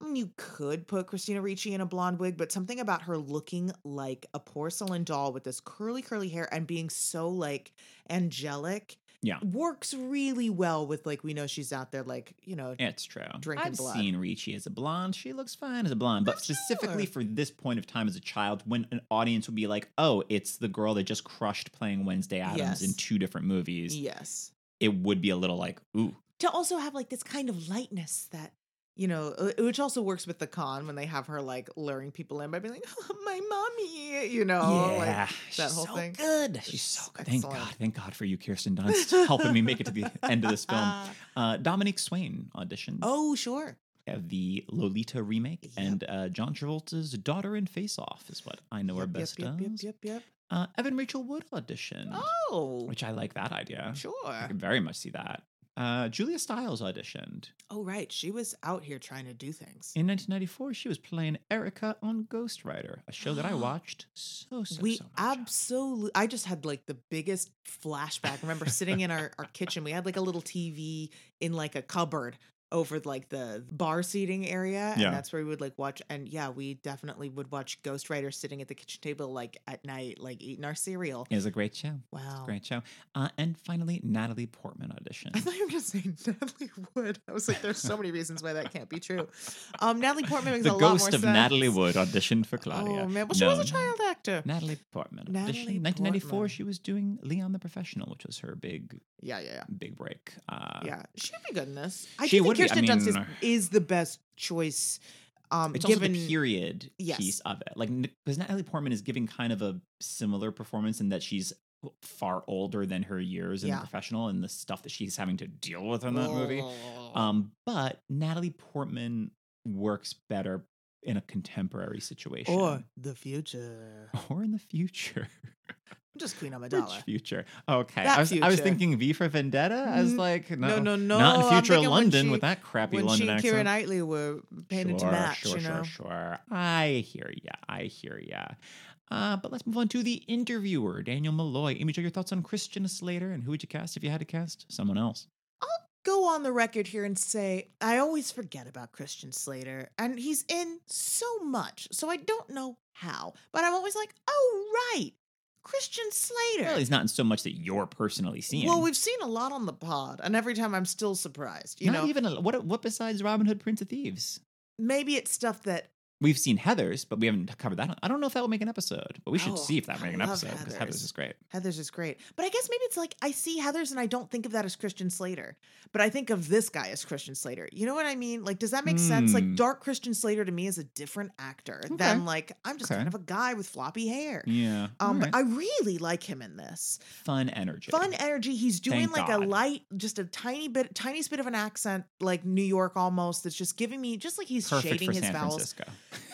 I mean, you could put Christina Ricci in a blonde wig, but something about her looking like a porcelain doll with this curly, curly hair and being so like angelic Yeah. works really well with like we know she's out there like you know It's true. Drinking I've blood. seen Ricci as a blonde. She looks fine as a blonde, but I'm specifically sure. for this point of time as a child, when an audience would be like, "Oh, it's the girl that just crushed playing Wednesday Addams in two different movies," yes it would be a little like, "Ooh, to also have like this kind of lightness that you know uh, which also works with the con when they have her like luring people in by being like my mommy you know like, yeah, that she's whole so thing. good. She's so good. Thank excellent. God, thank God for you, Kirsten Dunst, helping me make it to the end of this film. Uh, Dominique Swain auditioned. oh sure the Lolita remake, Yep. and uh, John Travolta's daughter in Face Off is what I know her Yep, yep, best yep, yep, yep, yep. Uh, Evan Rachel Wood audition. oh which I like that idea. sure I can very much see that. Uh, Julia Stiles auditioned. oh right. She was out here trying to do things. In 1994, she was playing Erica on Ghostwriter, a show that I watched so, so, we so much. absolutely i just had like the biggest flashback. I remember sitting in our, our kitchen. We had like a little tv in like a cupboard over like the bar seating area and Yeah. that's where we would like watch and yeah we definitely would watch ghostwriter sitting at the kitchen table like at night like eating our cereal It was a great show. wow Great show. Uh, and finally, Natalie Portman auditioned. I thought you were to say Natalie Wood. I was like, there's so many reasons why that can't be true. Um, Natalie Portman makes the a lot ghost more of sense. Natalie Wood auditioned for Claudia. Oh man, well, she was a child actor. Natalie Portman. Natalie auditioned. 1994, Portman. she was doing Leon the Professional, which was her big, Yeah, yeah, yeah. big break. Uh, Yeah, she'd be good in this. I She do would be. I Kirsten Dunst is, is the best choice. Um, It's given also the period Yes. piece of it. Like, because Natalie Portman is giving kind of a similar performance in that she's far older than her years in Yeah. the professional and the stuff that she's having to deal with in that movie. Oh. Um, but Natalie Portman works better in a contemporary situation or the future. or in the future. Just Queen Amidala. future? Okay, That I was I was thinking V for Vendetta as Mm, like no, no, no, not in future London she- with that crappy When London she and accent. Keira Knightley were painted sure, to match, sure, you know. sure, sure. I hear ya. I hear ya. Uh, but let's move on to the interviewer, Daniel Molloy. Amy, Jo, your thoughts on Christian Slater and who would you cast if you had to cast someone else? I'll go on the record here and say I always forget about Christian Slater, and he's in so much, so I don't know how. But I'm always like, oh right, Christian Slater. Well, he's not in so much that you're personally seeing. Well, we've seen a lot on the pod, and every time I'm still surprised. You not know, even a, what. What besides Robin Hood, Prince of Thieves? maybe it's stuff that We've seen Heathers, but we haven't covered that. I don't know if that will make an episode, but we should Oh, see if that will make an episode because Heather's Heathers. is great. Heathers is great. But I guess maybe it's like I see Heathers and I don't think of that as Christian Slater. But I think of this guy as Christian Slater. You know what I mean? Like, does that make sense? Hmm. Like, dark Christian Slater to me is a different actor Okay. than like I'm just Okay. kind of a guy with floppy hair. Yeah. Um, alright. but I really like him in this. fun energy. Fun energy. He's doing Thank like God. a light, just a tiny bit, tiniest bit of an accent, like New York almost. That's just giving me, just like he's Perfect shading his San vowels. Francisco.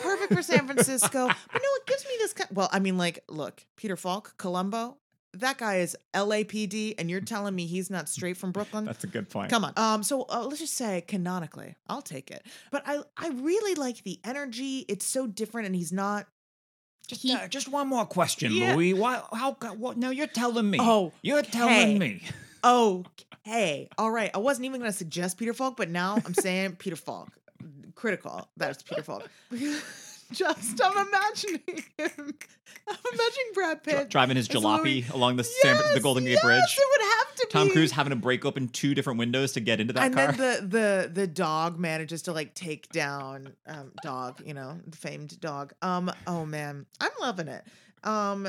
Perfect for San Francisco. but no, it gives me this. Kind, well, I mean, like, look, Peter Falk, Columbo. That guy is LAPD, and you're telling me he's not straight from Brooklyn? That's a good point. Come on. Um. So uh, let's just say canonically, I'll take it. But I, I really like the energy. It's so different, and he's not. Just, He- uh, just one more question, Yeah. Louis. Why? How? co- What? Now you're telling me. Oh, you're okay. telling me. Okay. All right. I wasn't even going to suggest Peter Falk, but now I'm saying Peter Falk. Critical. That's Peter Falk. Just, I'm imagining him. I'm imagining Brad Dri- Pitt. driving his jalopy along the San, the Golden Gate yes, Bridge. It would have to Tom be. Cruise having to break open two different windows to get into that and car. then the the the dog manages to like take down um dog, you know, the famed dog. Um oh man, I'm loving it. Um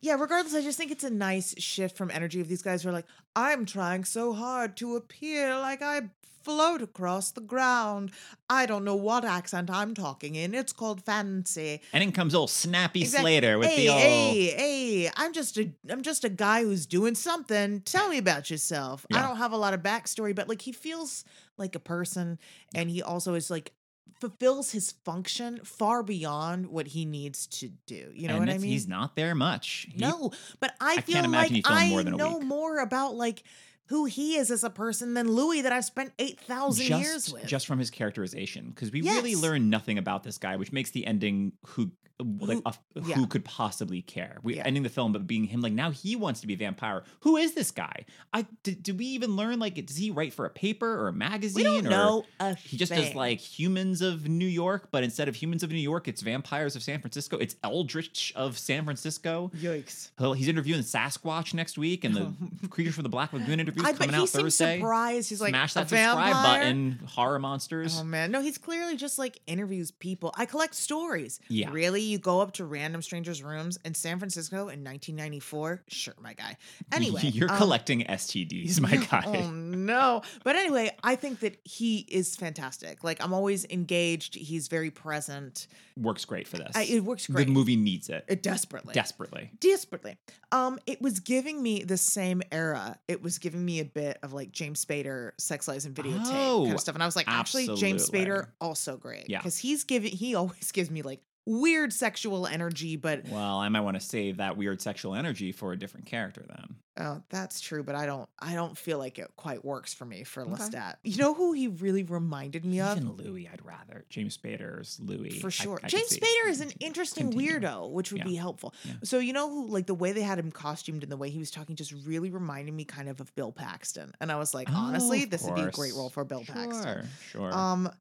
yeah, regardless, I just think it's a nice shift from energy of these guys who are like, I'm trying so hard to appear like I float across the ground. I don't know what accent I'm talking in. It's called fancy. and in comes old Snappy Exact- Slater with hey, the old. hey, hey! I'm just a I'm just a guy who's doing something. Tell me about yourself. I don't have a lot of backstory, but like he feels like a person, and he also is like fulfills his function far beyond what he needs to do. You know and what I mean? He's not there much. He- no, but I I feel like I more than a know more about like who he is as a person than Louis that I've spent 8,000 years with. just from his characterization because we really Yes. learn nothing about this guy which makes the ending who like Who- yeah. who could possibly care we Yeah. ending the film but being him like now he wants to be a vampire who is this guy i did, did we even learn like does he write for a paper or a magazine we don't or know a he just does like humans of New York, but instead of humans of New York, it's vampires of San Francisco. It's Eldritch of San Francisco. Yikes. He'll- He's interviewing Sasquatch next week, and the creature from the Black Lagoon interview I is bet coming he out seems Thursday. surprised. He's like, Smash "A that subscribe vampire?" button, horror monsters. Oh man, no, he's clearly just like interviews people. I collect stories. Yeah. Really? You go up to random strangers' rooms in San Francisco in 1994? Sure, my guy. Anyway. you're um, collecting STDs, my guy. Oh no. But anyway, I think that he is fantastic. Like I'm always engaged. He's very present. Works great for this. I, it works great. the movie needs it Uh, desperately. desperately. desperately. Um, it was giving me the same era. It was giving me a bit of like James Spader, Sex Lies and Videotape kind Oh, of stuff. And I was like, actually, James. Spader also great. Yeah. because he's giving. He always gives me like weird sexual energy, but Well, I might want to save that weird sexual energy for a different character then. oh, that's true. But I don't. I don't feel like it quite works for me for Okay. Lestat. You know who he really reminded me of? Even Louis, I'd rather. James Spader's Louis. For sure. I could James. Spader is an interesting Continue. weirdo, which would Yeah. be helpful. Yeah. So you know who like the way they had him costumed and the way he was talking just really reminded me kind of of Bill Paxton. And I was like, Oh, honestly, this would be a great role for Bill Paxton. Sure, sure. Um I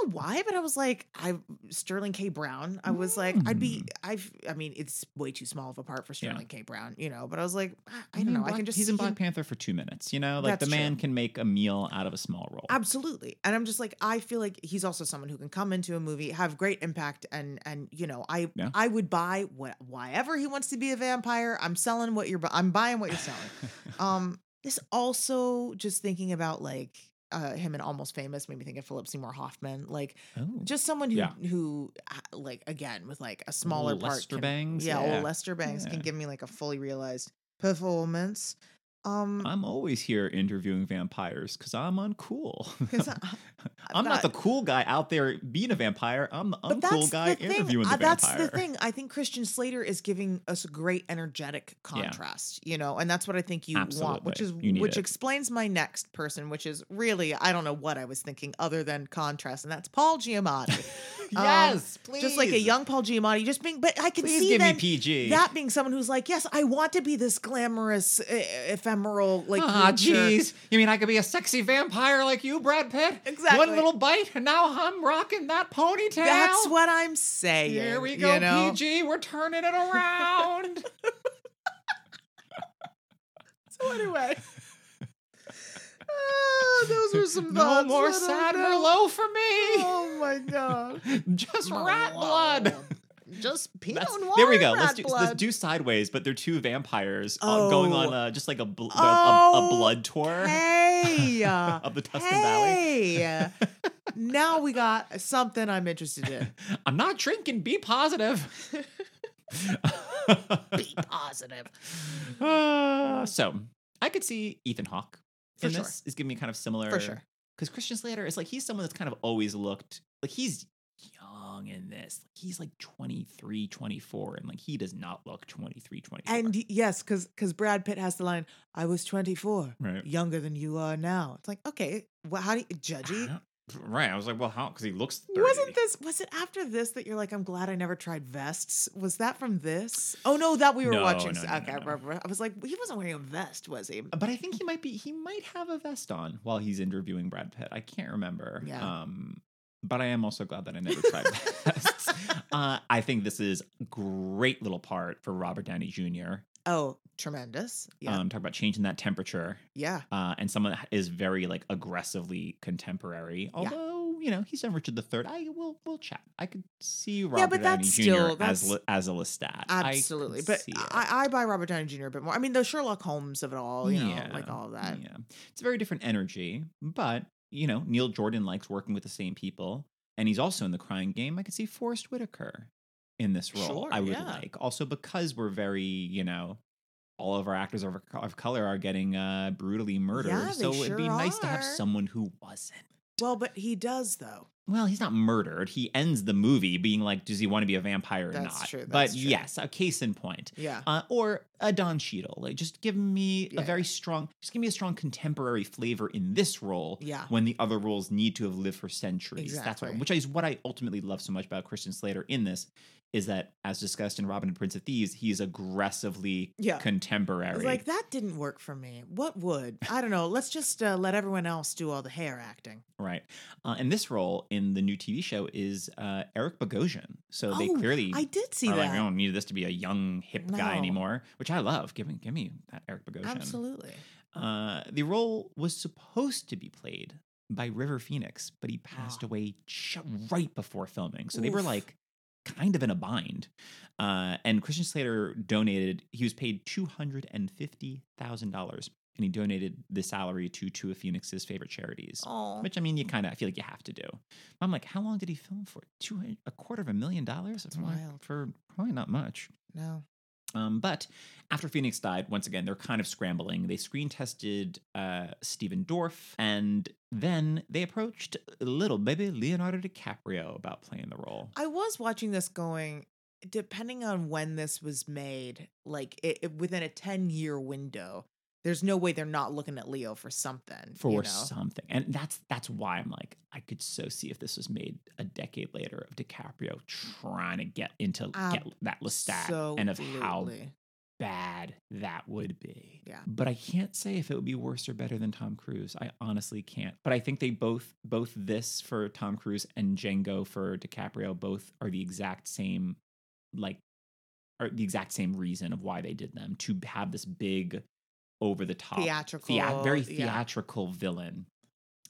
don't know why, but I was like, I Sterling K. Brown. I was like, I'd be, I've, I mean, it's way too small of a part for Hmm. Sterling K. Brown, you know. But I was like, ah, I don't know. I can just he's in see him- Black Panther for two minutes. You know, like the man true. can make a meal out of a small role. Absolutely. And I'm just like I feel like he's also someone who can come into a movie, have great impact and and you know, I Yeah. I would buy what why he wants to be a vampire. I'm selling what you're I'm buying what you're selling. um this also just thinking about like uh, him and almost famous made me think of Philip Seymour Hoffman, like oh. just someone who Yeah. who uh, like again with like a smaller Old part. Lester can- Bangs, yeah, yeah. old Lester Bangs can give me like a fully realized performance. Um, I'm always here interviewing vampires because I'm uncool. I- I'm not the cool guy out there being a vampire. I'm the uncool guy interviewing the uh, that's vampire. the thing. I think Christian Slater is giving us a great energetic contrast, you know, and that's what I think you want, which is Absolutely. Which it. explains my next person, which is really I don't know what I was thinking other than contrast, and that's Paul Giamatti. Um, yes, please. just like a young Paul Giamatti, just being, but I can Please see then that being someone who's like, yes, I want to be this glamorous, uh, ephemeral, like, Ah, creature." jeez. You mean I could be a sexy vampire like you, Brad Pitt? Exactly. One little bite, and now I'm rocking that ponytail. That's what I'm saying. Here we go, you know? PG. We're turning it around. So anyway. Ah, those were some no thoughts. more sad. Merlot for me. Oh my god. Just rat blood. Just Pinot That's- Noir there we go. Let's do, let's do sideways, but they're two vampires uh, going on Oh. uh, just like a, bl- a, a, a Oh, blood tour Hey. of the Tuscan Valley. hey. now we got something I'm interested in. I'm not drinking. Be positive. Be positive. Uh, so I could see Ethan Hawke For in sure. this is giving me kind of similar For sure. because Christian Slater is like he's someone that's kind of always looked like he's young in this. Like he's like 23, 24 and like he does not look 23, 24. And yes, because because Brad Pitt has the line, "I was 24, right. younger than you are now." It's like, okay, well, how do you judgy? Right. I was like, well, how? Because he looks 30. Wasn't this? Was it after this that you're like, I'm glad I never tried vests? Was that from this? Oh no, that we were No, watching. no, no, okay, I. I was like, he wasn't wearing a vest, was he? But I think he might be. He might have a vest on while he's interviewing Brad Pitt. I can't remember. Yeah. Um, but I am also glad that I never tried vests. uh, I think this is a great little part for Robert Downey Jr. Oh, tremendous. Yeah, Um, talk about changing that temperature. yeah. Uh, and someone that is very like aggressively contemporary. Although you know he's done Richard III. I will we'll chat. I could see Robert but Downey that's Jr. still- as that's- li- as a Lestat. I Absolutely, could but. I, I buy Robert Downey Jr. a bit more. I mean, the Sherlock Holmes of it all, you know, like all of that. Yeah. It's a very different energy, but you know, Neil Jordan likes working with the same people, and he's also in the crying game. I could see Forest Whitaker in this role. Sure, I would yeah. like. Also because we're very, you know, all of our actors of, of color are getting uh, brutally murdered. Yeah, so it'd be sure nice to have someone who wasn't. Well, but he does though. Well, he's not murdered. He ends the movie being like, does he want to be a vampire or That's not? true, but true. yes, a case in point. Yeah. Uh, or a Don Cheadle. Like, just give me Yeah, a very strong, just give me a strong contemporary flavor in this role. Yeah. When the other roles need to have lived for centuries. That's what, which is what I ultimately love so much about Christian Slater in this, is that as discussed in Robin and Prince of Thieves, he's aggressively Yeah. contemporary. Like that didn't work for me. What would? I don't know. Let's just uh, let everyone else do all the hair acting. Right. Uh, and this role in the new TV show is uh, Eric Bogosian. So they Oh, clearly I did see that. like, we don't need this to be a young, hip guy anymore, which I love. Give me, give me that Eric Bogosian. Absolutely. Uh, the role was supposed to be played by River Phoenix, but he passed Ah. away ch- right before filming. So they were like kind of in a bind. Uh, and Christian Slater donated, he was paid $250,000 and he donated the salary to two of Phoenix's favorite charities. Oh, Which I mean, you kind of I feel like you have to do. I'm like, how long did he film for? Two a quarter of a million dollars That's wild. for probably not much. no. Um, but after Phoenix died, once again, they're kind of scrambling. They screen tested uh, Stephen Dorff, and then they approached little baby Leonardo DiCaprio about playing the role. I was watching this going, depending on when this was made, like it, it- within a 10 year window, there's no way they're not looking at Leo for something. for you know? something. And that's that's why I'm like, I could so see if this was made a decade later of DiCaprio trying to get into get that Lestat and of how bad that would be. Yeah. But I can't say if it would be worse or better than Tom Cruise. I honestly can't. But I think they both both this for Tom Cruise and Django for DiCaprio both are the exact same like are the exact same reason of why they did them to have this big over the top theatrical, thea- very yeah. theatrical villain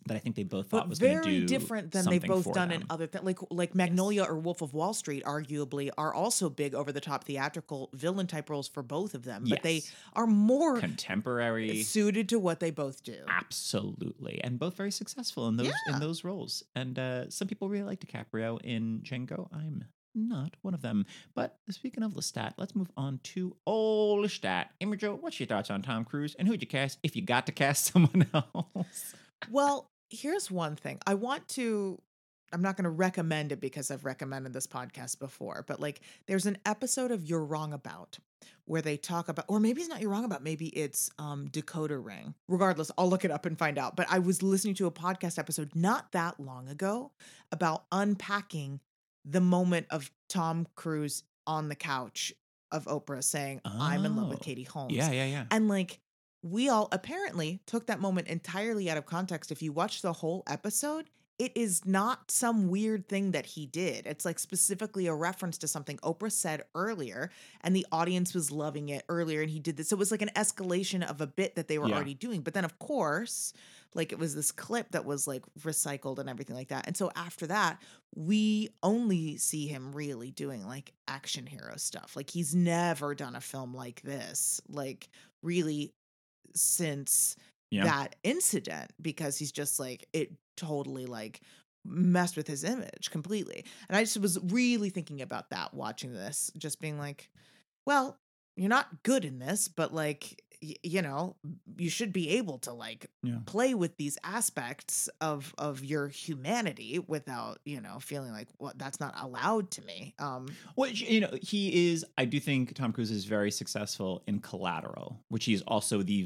that I think they both thought but was very do different than they've both done in other things. Like like Magnolia or Wolf of Wall Street, arguably, are also big over the top theatrical villain type roles for both of them. But they are more contemporary suited to what they both do. Absolutely, and both very successful in those Yeah. in those roles. And uh, some people really like DiCaprio in Django. I'm not one of them. But speaking of Lestat, let's move on to old Lestat. Imogen, what's your thoughts on Tom Cruise and who'd you cast if you got to cast someone else? Well, here's one thing. I want to I'm not going to recommend it because I've recommended this podcast before, but like there's an episode of You're Wrong About where they talk about or maybe it's not You're Wrong About, maybe it's um Decoder Ring. Regardless, I'll look it up and find out. But I was listening to a podcast episode not that long ago about unpacking the moment of Tom Cruise on the couch of Oprah saying, "I'm in love with Oh. Katie Holmes." yeah, yeah, yeah. And like we all apparently took that moment entirely out of context. If you watch the whole episode, it is not some weird thing that he did. It's like specifically a reference to something Oprah said earlier, and the audience was loving it earlier, and he did this. So it was like an escalation of a bit that they were Yeah. already doing. But then, of course, like it was this clip that was like recycled and everything like that. And so after that, we only see him really doing like action hero stuff. Like he's never done a film like this. Like really since Yeah. that incident because he's just like it totally like messed with his image completely. And I just was really thinking about that watching this, just being like, well, you're not good in this, but like you know, you should be able to like Yeah. play with these aspects of of your humanity without, you know, feeling like well, that's not allowed to me. Um Which you know he is. I do think Tom Cruise is very successful in Collateral, which he's also the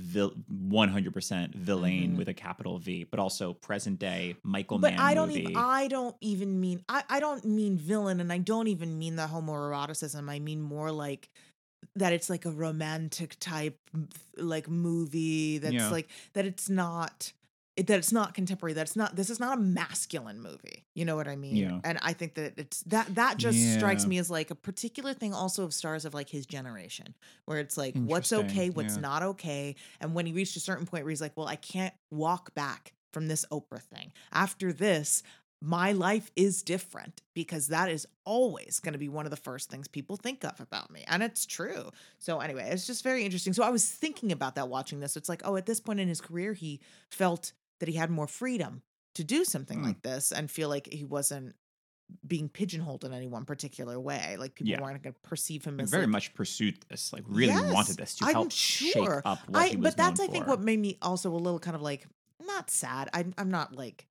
hundred percent villain Mhm. with a capital V, but also present day Michael but Mann I don't movie. even I don't even mean I, I don't mean villain and I don't even mean the homoeroticism. I mean more like that it's like a romantic type like movie that's Yeah. like that it's not it, that it's not contemporary that it's not this is not a masculine movie you know what i mean Yeah. and i think that it's that that just strikes me as like a particular thing also of stars of like his generation where it's like what's okay what's yeah. not okay and when he reached a certain point where he's like well i can't walk back from this oprah thing after this my life is different because that is always going to be one of the first things people think of about me. And it's true. So, anyway, it's just very interesting. So, I was thinking about that watching this. It's like, oh, at this point in his career, he felt that he had more freedom to do something Hmm. like this and feel like he wasn't being pigeonholed in any one particular way. Like people Yeah. weren't going to perceive him as very like, much pursued this, like really Yes, wanted this to I'm help sure. shake up what I, he was but that's I think for. what made me also a little kind of like not sad. I'm I'm not like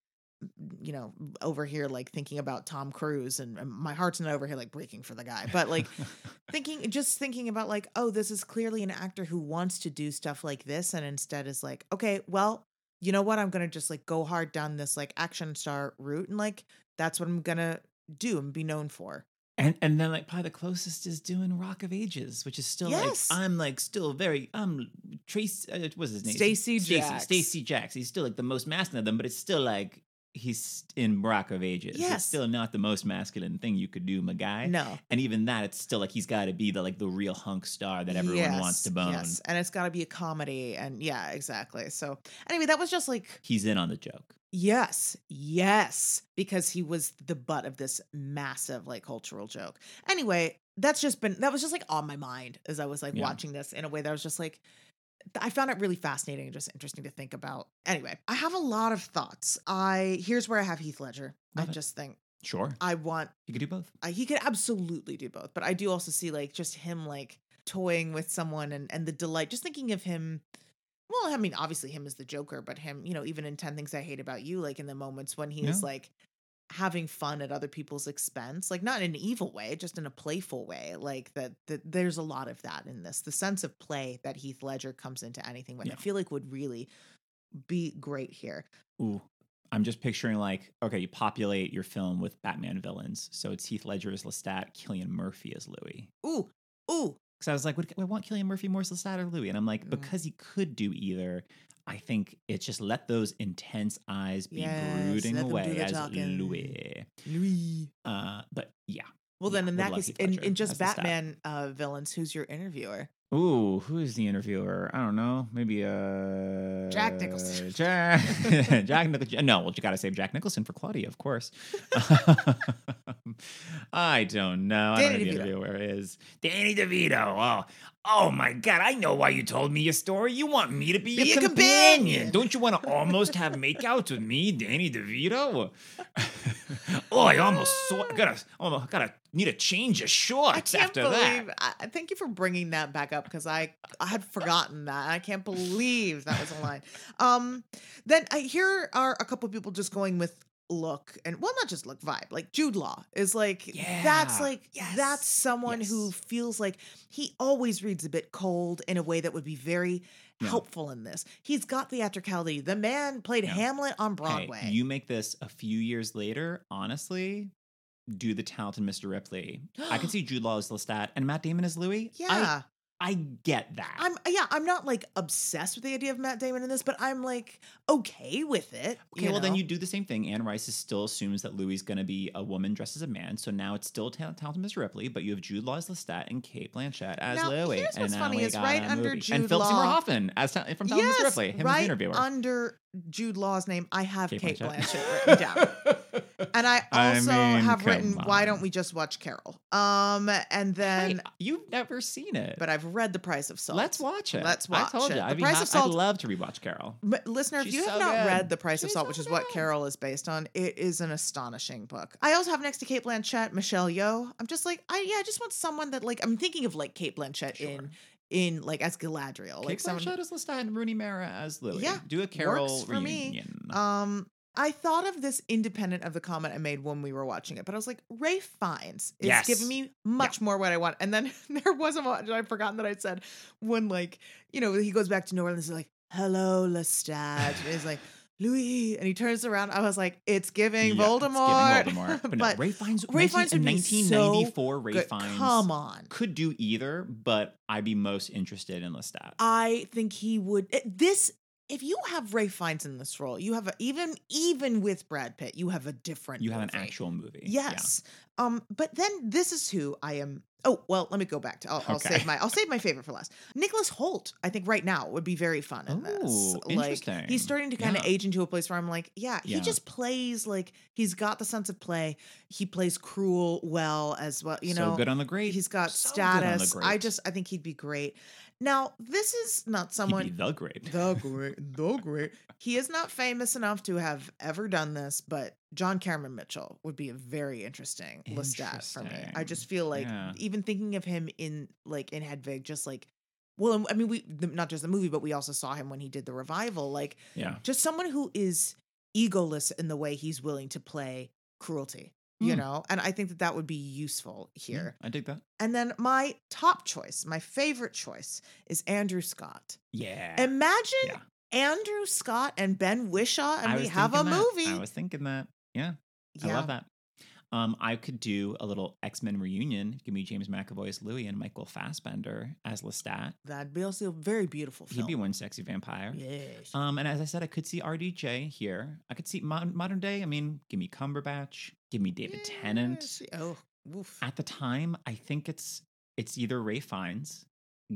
you know, over here like thinking about Tom Cruise and, and my heart's not over here like breaking for the guy, but like thinking just thinking about like, oh, this is clearly an actor who wants to do stuff like this and instead is like, okay, well, you know what? I'm gonna just like go hard down this like action star route and like that's what I'm gonna do and be known for. And and then like probably the closest is doing Rock of Ages, which is still Yes. like I'm like still very I'm Trace uh, what's his name? Stacee Jaxx. Stacee Jaxx. He's still like the most masculine of them, but it's still like he's in Rock of Ages. Yes. It's still not the most masculine thing you could do, my guy. No. And even that, it's still like he's got to be the like the real hunk star that everyone wants to Yes, bone. Yes. And it's gotta be a comedy and yeah, exactly. So anyway, that was just like He's in on the joke. Yes, yes, because he was the butt of this massive like cultural joke. Anyway, that's just been that was just like on my mind as I was like Yeah. watching this in a way that was just like I found it really fascinating and just interesting to think about. Anyway, I have a lot of thoughts. I here's where I have Heath Ledger. Love I it. just think Sure. I want You could do both. he could absolutely do both, but I do also see like just him like toying with someone and and the delight. Just thinking of him. Well, I mean, obviously him as the Joker, but him, you know, even in Ten Things I Hate About You, like in the moments when he is Yeah. like having fun at other people's expense, like not in an evil way, just in a playful way. Like that, that there's a lot of that in this. The sense of play that Heath Ledger comes into anything with, Yeah. I feel like would really be great here. Ooh. I'm just picturing like, okay, you populate your film with Batman villains. So it's Heath Ledger as Lestat, Cillian Murphy as Louis. Ooh, ooh, Because I was like, would I want Cillian Murphy more as Lestat or Louis? And I'm like, Mm. because he could do either, I think it's just let those intense eyes be Yes, brooding let them do away as talking. Louis. Louis. Uh, but yeah. Well, Yeah, then in that case, in, in just as the stat. Batman uh, villains, who's your interviewer? Ooh, who is the interviewer? I don't know. Maybe uh Jack Nicholson. Jack, Jack Nicholson. No, well, you got to save Jack Nicholson for Claudia, of course. I don't know. I don't know Danny the DeVito. interviewer is. Danny DeVito. Oh, oh my God! I know why you told me your story. You want me to be, Be your companion. companion. Don't you want to almost have makeouts with me, Danny DeVito? oh, I almost saw. Gotta, oh, gotta need a change of I shorts can't after believe. that. I, thank you for bringing that back up because I I had forgotten that. I can't believe that was a line. Um, then I here are a couple people just going with look and well not just look vibe like jude law is like that's like Yes. that's someone who feels like he always reads a bit cold in a way that would be very Yeah. helpful in this he's got theatricality the man played Yeah. hamlet on Hey, broadway you make this a few years later, honestly, do the talented Mr. Ripley. I can see Jude Law as Lestat and Matt Damon as Louis. Yeah I get that. I'm yeah, I'm not like obsessed with the idea of Matt Damon in this, but I'm like okay with it. okay, well, then you do the same thing. Anne Rice is still assumes that Louis is going to be a woman dressed as a man. So now it's still ta- talented Mr. Ripley, but you have Jude Law as Lestat and Cate Blanchett as Now, Louis. here's what's and funny is right under movie. Jude and Philip Seymour Hoffman as ta- from Talented yes, Mr. Ripley, him as the interviewer. under Jude Law's name, I have Cate Cate, Blanchett. Blanchett written down, and I I also mean, have written come Why don't we just watch Carol? Um, and then, Hey, you've never seen it. but I've read The Price of Salt. Let's watch it. Let's I told watch you. it. I'd, The Price hap- of Salt- I'd love to rewatch Carol. M- Listener, if She's you have not good. read The Price of Salt, so which is what. Carol is based on, it is an astonishing book. I also have next to Cate Blanchett, Michelle Yeoh. I'm just like, I yeah, I just want someone that like I'm thinking of like Cate Blanchett Sure. in in like as Galadriel, Cate like someone. Blanchett as Lestat and Rooney Mara as Louis. Yeah, do a Carol for me. reunion. Um, I thought of this independent of the comment I made when we were watching it, but I was like, Ralph Fiennes is Yes. giving me much more what I want. And then there was a moment I'd forgotten that I said when like, you know, he goes back to New Orleans, he's like, hello, Lestat. And he's like, Louis. And he turns around. I was like, it's giving Yeah, it's Voldemort. giving Voldemort. But, no, But Ralph Fiennes, Ralph 19 Fiennes in would be so 1994, Ralph good. Fiennes Come on. could do either, but I'd be most interested in Lestat. I think he would eh, this if you have Ralph Fiennes in this role, you have a, even even with Brad Pitt, you have a different you have an actual movie. Yeah. Yes. Um, but then this is who I am. Oh well, let me go back to. I'll, I'll save my. I'll save my favorite for last. Nicholas Hoult, I think right now would be very fun in this. Like interesting. he's starting to kind of Yeah. age into a place where I'm like, yeah, he Yeah. just plays like he's got the sense of play. He plays cruel well as well. You so know, good on the great. he's got so good on the status. I just I think he'd be great. Now this is not someone the great. the great, the great. He is not famous enough to have ever done this, but John Cameron Mitchell would be a very interesting Lestat for me. I just feel like Yeah. even thinking of him in like in Hedwig, just like, well, I mean, we not just the movie, but we also saw him when he did the revival. Like, yeah. just someone who is egoless in the way he's willing to play cruelty. You Hmm. know, and I think that that would be useful Yeah, here. I dig that. And then my top choice, my favorite choice, is Andrew Scott. Yeah. Imagine yeah. Andrew Scott and Ben Whishaw, and we have a that. movie. I was thinking that. Yeah. I love that. Um, I could do a little X Men reunion. Give me James McAvoy as Louis and Michael Fassbender as Lestat. That'd be also a very beautiful film. He'd be one sexy vampire. Yes. Um, and as I said, I could see RDJ here. I could see modern, modern day. I mean, give me Cumberbatch. Give me David Tennant. Oh, oof. At the time, I think it's it's either Ralph Fiennes,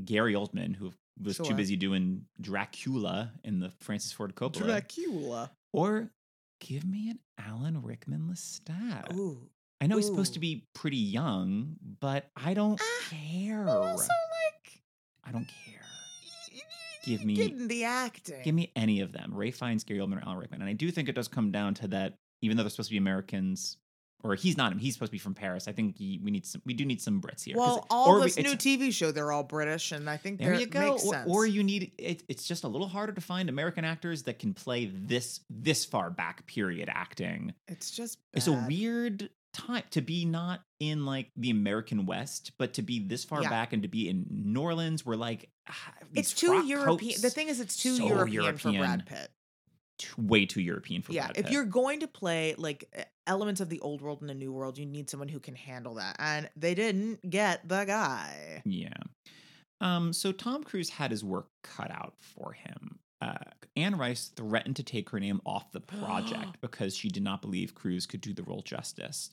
Gary Oldman, who was too busy doing Dracula in the Francis Ford Coppola, Dracula. or give me an Alan Rickman Lestat. Ooh. I know he's supposed to be pretty young, but I don't Ah, care. Also, like, I don't care. Give me- the acting. Give me any of them. Ralph Fiennes, Gary Oldman, or Alan Rickman. And I do think it does come down to that, even though they're supposed to be Americans, or he's not him, he's supposed to be from Paris. I think he, we need some we do need some Brits here. Well, all or we- new TV show, they're all British, and I think There you go. makes Or, sense. or you need it, it's just a little harder to find American actors that can play this this far back period acting. it's just It's a weird time to be not in like the American West, but to be this far Yeah. back and to be in New Orleans, where like ah, It's too European. The thing is, it's too so European, for European. Brad Pitt. Way too European for yeah, if you're going to play like elements of the old world and the new world, you need someone who can handle that. And they didn't get the guy. Yeah. Um, so Tom Cruise had his work cut out for him. Uh, Anne Rice threatened to take her name off the project because she did not believe Cruise could do the role justice.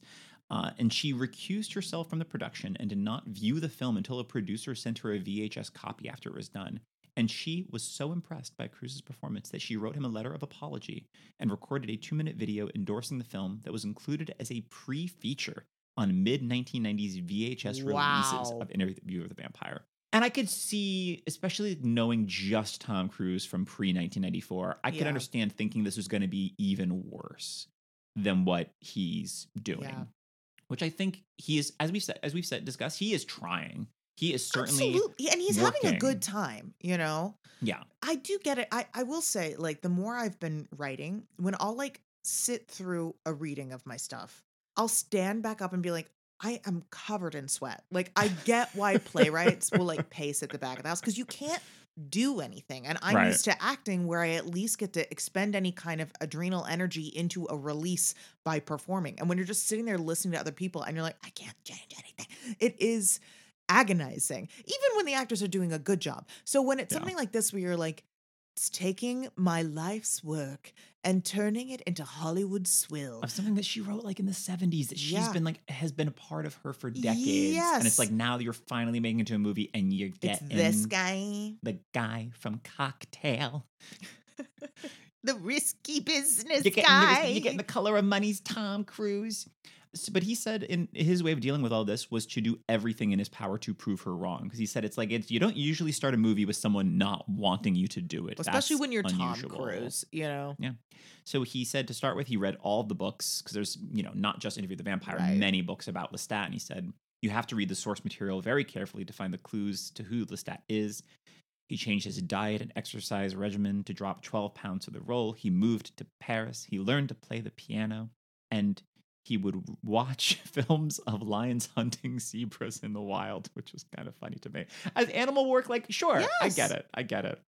Uh, and she recused herself from the production and did not view the film until a producer sent her a VHS copy after it was done. And she was so impressed by Cruise's performance that she wrote him a letter of apology and recorded a two minute video endorsing the film that was included as a pre feature on mid 1990s VHS releases Wow. of Interview with the Vampire. And I could see, especially knowing just Tom Cruise from pre 1994, I could Yeah. understand thinking this was going to be even worse than what he's doing. Yeah. Which I think he is, as we've said, as we've said, discussed, he is trying. He is certainly, Absolutely. And he's having a good time, you know? yeah, I do get it. I, I will say, like, the more I've been writing, when I'll like sit through a reading of my stuff, I'll stand back up and be like, I am covered in sweat. Like, I get why playwrights will like pace at the back of the house because you can't do anything. And I'm Right. used to acting where I at least get to expend any kind of adrenal energy into a release by performing. And when you're just sitting there listening to other people and you're like, I can't change anything, it is agonizing, even when the actors are doing a good job. So when it's Yeah. something like this where you're like, it's taking my life's work and turning it into Hollywood swill. of something that she wrote like in the 70s that she's Yeah. been like, has been a part of her for decades. And it's like now you're finally making it to a movie and you're It's getting this guy, the guy from Cocktail. the risky business you're getting, guy. You're getting the color of money's Tom Cruise. But he said in his way of dealing with all this was to do everything in his power to prove her wrong. Because he said it's like it's you don't usually start a movie with someone not wanting you to do it, Especially That's when you're unusual. Tom Cruise, you know. Yeah so he said to start with, he read all the books because there's you know not just Interview the Vampire, Right. many books about Lestat, and he said you have to read the source material very carefully to find the clues to who Lestat is. He changed his diet and exercise regimen to drop 12 pounds for the role. He moved to Paris. He learned to play the piano, and he would watch films of lions hunting zebras in the wild, which was kind of funny to me. As animal work, like, sure, I get it. I get it.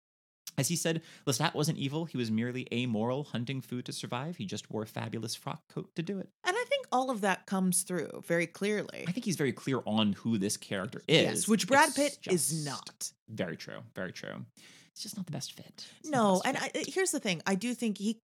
As he said, Lestat wasn't evil. He was merely amoral, hunting food to survive. He just wore a fabulous frock coat to do it. And I think all of that comes through very clearly. I think he's very clear on who this character is. Yes, which Brad It's Pitt is not. Very true. Very true. It's just not the best fit. It's No, best and fit. I, here's the thing: I do think he,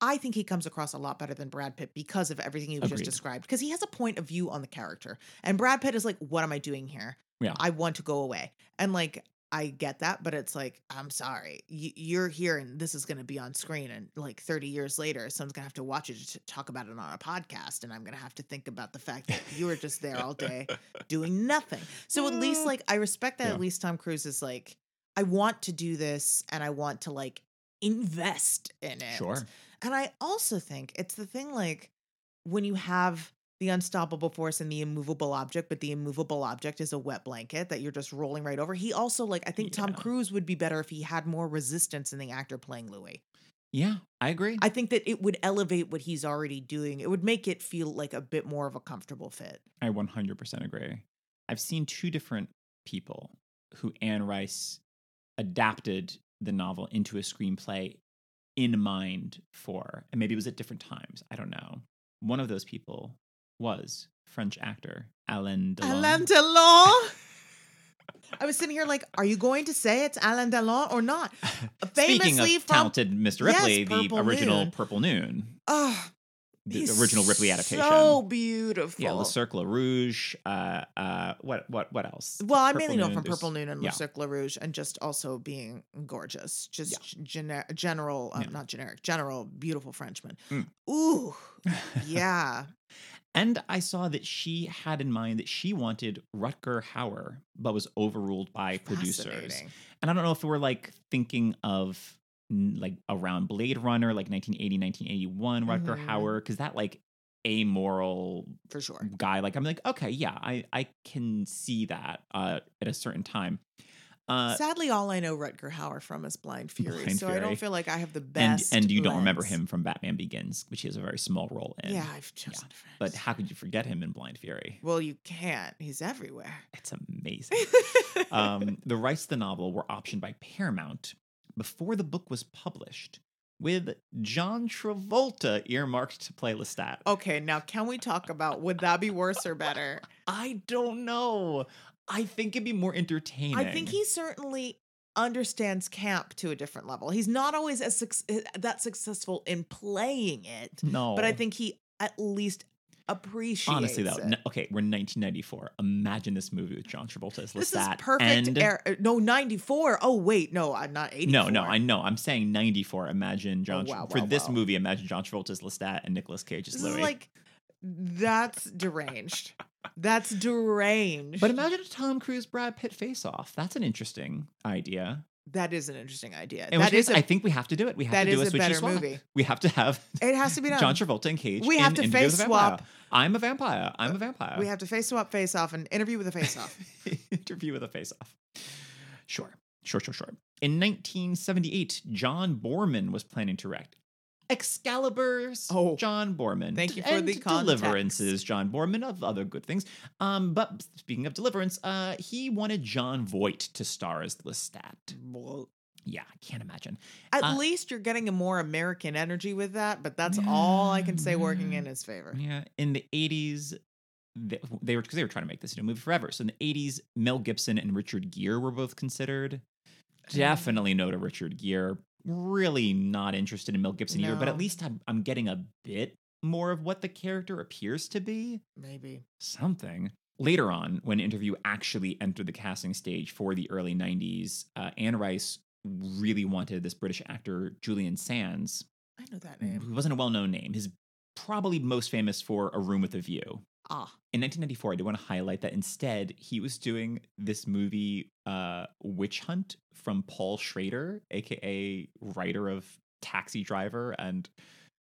I think he comes across a lot better than Brad Pitt because of everything you just Agreed. described. Because he has a point of view on the character, and Brad Pitt is like, "What am I doing here? Yeah. I want to go away." And like, I get that, but it's like, I'm sorry, y- you're here, and this is going to be on screen, and like 30 years later, someone's going to have to watch it to talk about it on a podcast, and I'm going to have to think about the fact that you were just there all day doing nothing. So at least like I respect that Yeah. at least Tom Cruise is like I want to do this and I want to like invest in it. Sure. And I also think it's the thing like when you have the unstoppable force and the immovable object, but the immovable object is a wet blanket that you're just rolling right over. He also like I think Tom Cruise would be better if he had more resistance in the actor playing Louis. Yeah, I agree. I think that it would elevate what he's already doing. It would make it feel like a bit more of a comfortable fit. I 100% agree. I've seen two different people who Anne Rice adapted the novel into a screenplay in mind for, and maybe it was at different times. I don't know. One of those people was French actor Alain Delon. Alain Delon. I was sitting here like, are you going to say it's Alain Delon or not? Speaking Famously of from talented Mr. Yes, Ripley, the original Moon. Purple Noon, oh, the he's original Ripley adaptation. So beautiful. yeah, Le Cercle Rouge. Uh, uh, what, what, what else? Well, I Purple mainly know Noon, from there's- Purple Noon and yeah. Le Cercle Rouge, and just also being gorgeous, just gener- general, um, Yeah. not generic, general, beautiful Frenchman. Mm. Ooh, yeah. And I saw that she had in mind that she wanted Rutger Hauer, but was overruled by producers. Fascinating. And I don't know if we're like thinking of like around Blade Runner, like 1980, 1981, Rutger Mhm. Hauer, because that like amoral For sure. guy, like I'm like, okay, yeah, I I can see that uh, at a certain time. Uh, Sadly, all I know Rutger Hauer from is Blind Fury, Blind so I don't feel like I have the and best. and you don't remember him from Batman Begins, which he has a very small role in. Yeah, I've chosen. But how could you forget him in Blind Fury? well, you can't. He's everywhere. It's amazing. um, the rights to the novel were optioned by Paramount before the book was published, with John Travolta earmarked to play Lestat. okay, now can we talk about would that be worse or better? I don't know. I think it'd be more entertaining. I think he certainly understands camp to a different level. He's not always as suc- eh, that successful in playing it, no, but I think he at least appreciates honestly though, okay, we're 1994. Imagine this movie with John Travolta as Lestat. this is perfect. And era- no, 94. Oh, wait, no, I'm not 84. no, no, I know. I'm saying 94. Imagine oh, John Oh, wow, for wow, this wow. movie. Imagine John Travolta as Lestat and Nicolas Cage as This Louis. is like, that's deranged. That's deranged. but imagine a Tom Cruise Brad Pitt face off. That's an interesting idea. that is an interesting idea. In which That is case, a, think we have to do it. We have that to do is a switchy better swap. movie. We have to have it has to be done. John Travolta and Cage. We in have to Interview with face Vampire. swap. I'm a vampire. I'm a vampire. we have to face swap, face off, and interview with a face off. Interview with a face off. Sure. Sure, sure, sure. In 1978, John Boorman was planning to direct Excalibur's Oh. John Boorman. Thank you for and the context. Deliverances, John Boorman, of other good things. Um, but speaking of Deliverance, uh, he wanted Jon Voight to star as Lestat. Well, Yeah, I can't imagine. At Uh, least you're getting a more American energy with that, but that's all I can say working in his favor. Yeah, in the eighties, they, they were because they were trying to make this into a movie forever. So in the eighties, Mel Gibson and Richard Gere were both considered. Definitely no to Richard Gere. Really not interested in Mel Gibson either. But at least I'm, I'm getting a bit more of what the character appears to be. Maybe. Something. Later on, when Interview actually entered the casting stage for the early 90s, uh, Anne Rice really wanted this British actor, Julian Sands, I know that name. who wasn't a well known name. He's probably most famous for A Room with a View. Ah. In 1994, I did want to highlight that instead he was doing this movie, uh, Witch Hunt, from Paul Schrader, aka writer of Taxi Driver and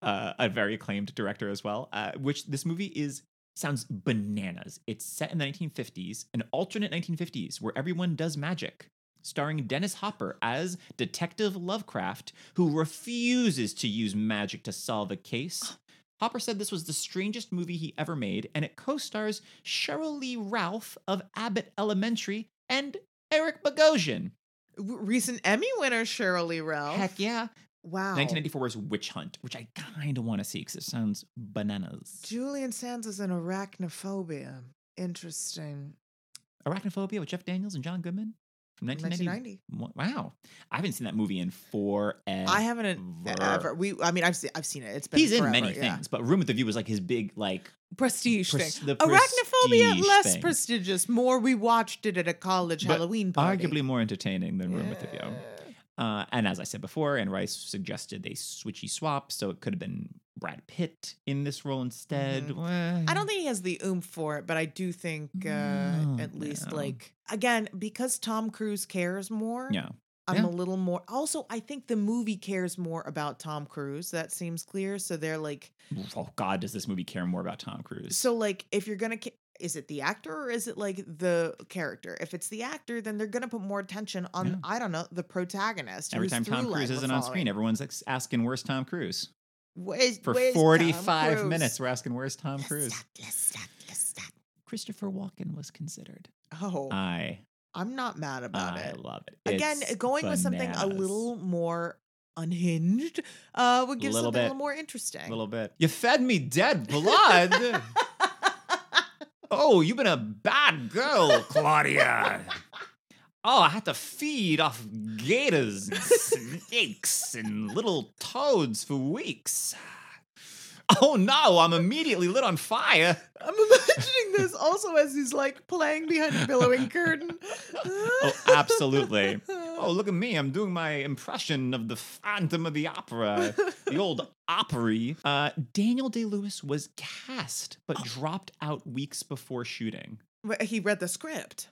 uh, a very acclaimed director as well. Uh, which this movie is sounds bananas. It's set in the 1950s, an alternate 1950s where everyone does magic. Starring Dennis Hopper as Detective Lovecraft, who refuses to use magic to solve a case. Hopper said this was the strangest movie he ever made, and it co stars Cheryl Lee Ralph of Abbott Elementary and Eric Bogosian. Recent Emmy winner Cheryl Lee Ralph. Heck yeah. Wow. 1994's Witch Hunt, which I kind of want to see because it sounds bananas. Julian Sands is an arachnophobia. Interesting. Arachnophobia with Jeff Daniels and John Goodman 1990. 1990. Wow. I haven't seen that movie in forever. I haven't ever. We. I mean, I've seen. I've seen it. It's been. He's in many yeah. things, but Room with the View was like his big, like, Prestige Pres- thing. the Arachnophobia prestige less thing. prestigious. More. We watched it at a college But Halloween party. arguably more entertaining than Room with the View. Yeah. Uh, and as I said before, Anne Rice suggested they switchy swap, so it could have been Brad Pitt in this role instead. Mhm. I don't think he has the oomph for it, but I do think uh, No, at least no. like again because Tom Cruise cares more. Yeah. I'm Yeah. a little more. Also, I think the movie cares more about Tom Cruise. That seems clear. So they're like, Oh God, does this movie care more about Tom Cruise? so like if you're gonna, ca- is it the actor or is it like the character? If it's the actor, then they're gonna put more attention on Yeah. I don't know the protagonist. Every time Tom Cruise isn't on screen, everyone's ex- asking, "Where's Tom Cruise?" Where's- For where's 45 Cruise? minutes, we're asking, "Where's Tom Cruise?" Christopher Walken was considered. Oh, I I'm not mad about I it. I love it. Again, It's going with something a little more unhinged uh, would give Little something a little more interesting. A little bit. You fed me dead blood. oh, you've been a bad girl, Claudia. Oh, I had to feed off gators and snakes and little toads for weeks. Oh no, I'm immediately lit on fire. I'm imagining this also as he's like playing behind a billowing curtain. Oh, absolutely. Oh, look at me. I'm doing my impression of the Phantom of the Opera, the old Opry. Uh, Daniel Day Lewis was cast, Oh. but dropped out weeks before shooting. He read the script.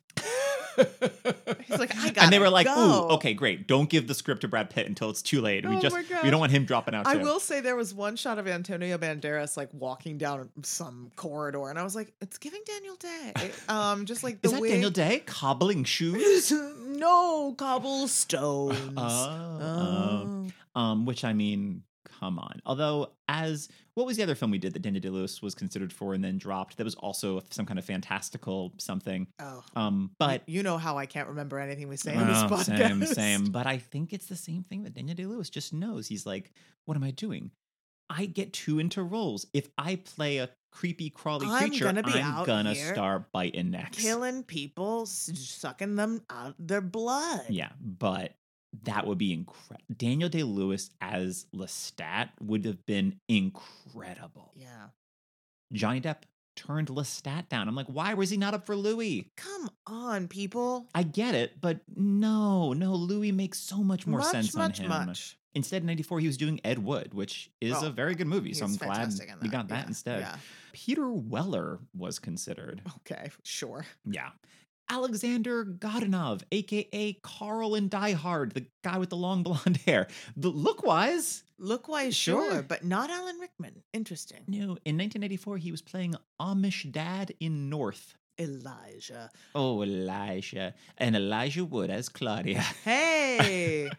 He's like, I and they were like, go. "Ooh, okay, great. Don't give the script to Brad Pitt until it's too late. We Oh just we don't want him dropping out I too." will say there was one shot of Antonio Banderas like walking down some corridor, and I was like, "It's giving Daniel Day." Um, just like the Is that Daniel Day cobbling shoes? no cobblestones. Oh, Oh. um, which I mean, come on. Although, as what was the other film we did that Daniel Day Lewis was considered for and then dropped? That was also some kind of fantastical something. Oh, Um, but you know how I can't remember anything we say on this Oh, podcast. same, same. But I think it's the same thing that Daniel Day Lewis just knows. He's like, what am I doing? I get too into roles. If I play a creepy, crawly I'm creature, gonna I'm gonna start biting necks. Killing people, sucking them out their blood. Yeah, but that would be incredible. Daniel Day Lewis as Lestat would have been incredible. Yeah. Johnny Depp turned Lestat down. I'm like, why was he not up for Louis? Come on, people. I get it, but no, no, Louis makes so much more much, sense much, on him. much. Instead, in 94, he was doing Ed Wood, which is Oh, a very good movie. So I'm glad we got that Yeah, instead. Yeah. Peter Weller was considered. Okay, sure. Yeah. Alexander Godunov, aka Carl in Die Hard, the guy with the long blonde hair. The look wise, Look wise, sure, Sure. but not Alan Rickman. Interesting. no, in 1984, he was playing Amish dad in North. Elijah. Oh, Elijah. And Elijah Wood as Claudia. Hey,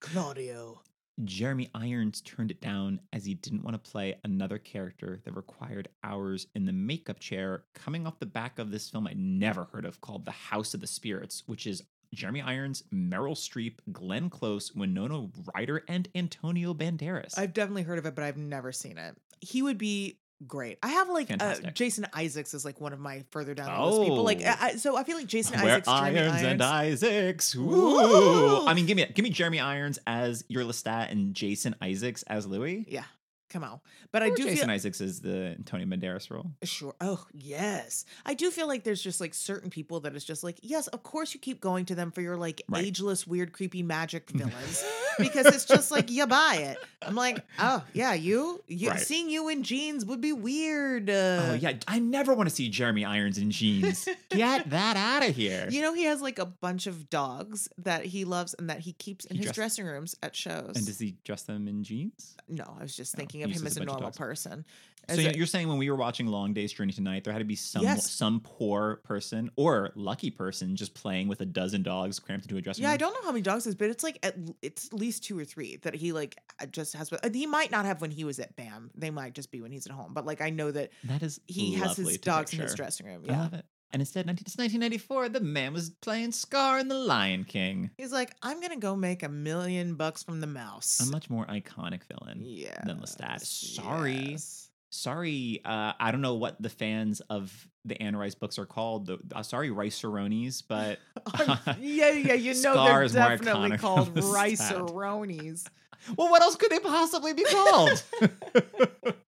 Claudio. Jeremy Irons turned it down as he didn't want to play another character that required hours in the makeup chair, coming off the back of this film I'd never heard of called The House of the Spirits, which is Jeremy Irons, Meryl Streep, Glenn Close, Winona Ryder, and Antonio Banderas. I've definitely heard of it, but I've never seen it. He would be great. I have like uh, Jason Isaacs is like one of my further down the list people. Like, Oh. I, so I feel like Jason Where Isaacs, Jeremy irons and Isaacs. Ooh. Ooh. I mean, give me give me Jeremy Irons as your Lestat and Jason Isaacs as Louis. Yeah, come on. But I do Jason feel Isaacs is the Antonio Banderas role. Sure. Oh, yes. I do feel like there's just like certain people that is just like, yes, of course you keep going to them for your like Right. ageless, weird, creepy magic villains because it's just like you buy it. I'm like, oh yeah, you, you Right. seeing you in jeans would be weird. Uh, Oh yeah, I never want to see Jeremy Irons in jeans. Get that out of here. You know, he has like a bunch of dogs that he loves and that he keeps in He his dress- dressing rooms at shows. and does he dress them in jeans? no, I was just Oh, thinking of him as a normal person. So As you- a- you're saying when we were watching Long Day's Journey tonight, there had to be some Yes. some poor person or lucky person just playing with a dozen dogs cramped into a dressing room. Yeah, I don't know how many dogs is, but it's like at, it's at least two or three that he like uh, just has. He might not have when he was at BAM. They might just be when he's at home. But like I know that That is he has his dogs in his dressing room. I Yeah, love it. And instead, 19, it's 1994, the man was playing Scar in The Lion King. he's like, I'm gonna go make a million bucks from the mouse. A much more iconic villain. yeah, than Lestat. Sorry. yes. Sorry, uh, I don't know what the fans of the Anne Rice books are called. The, uh, sorry, Rice Cerrones, but yeah, yeah, you know Scar they're is definitely called than rice Lestat. well, what else could they possibly be called?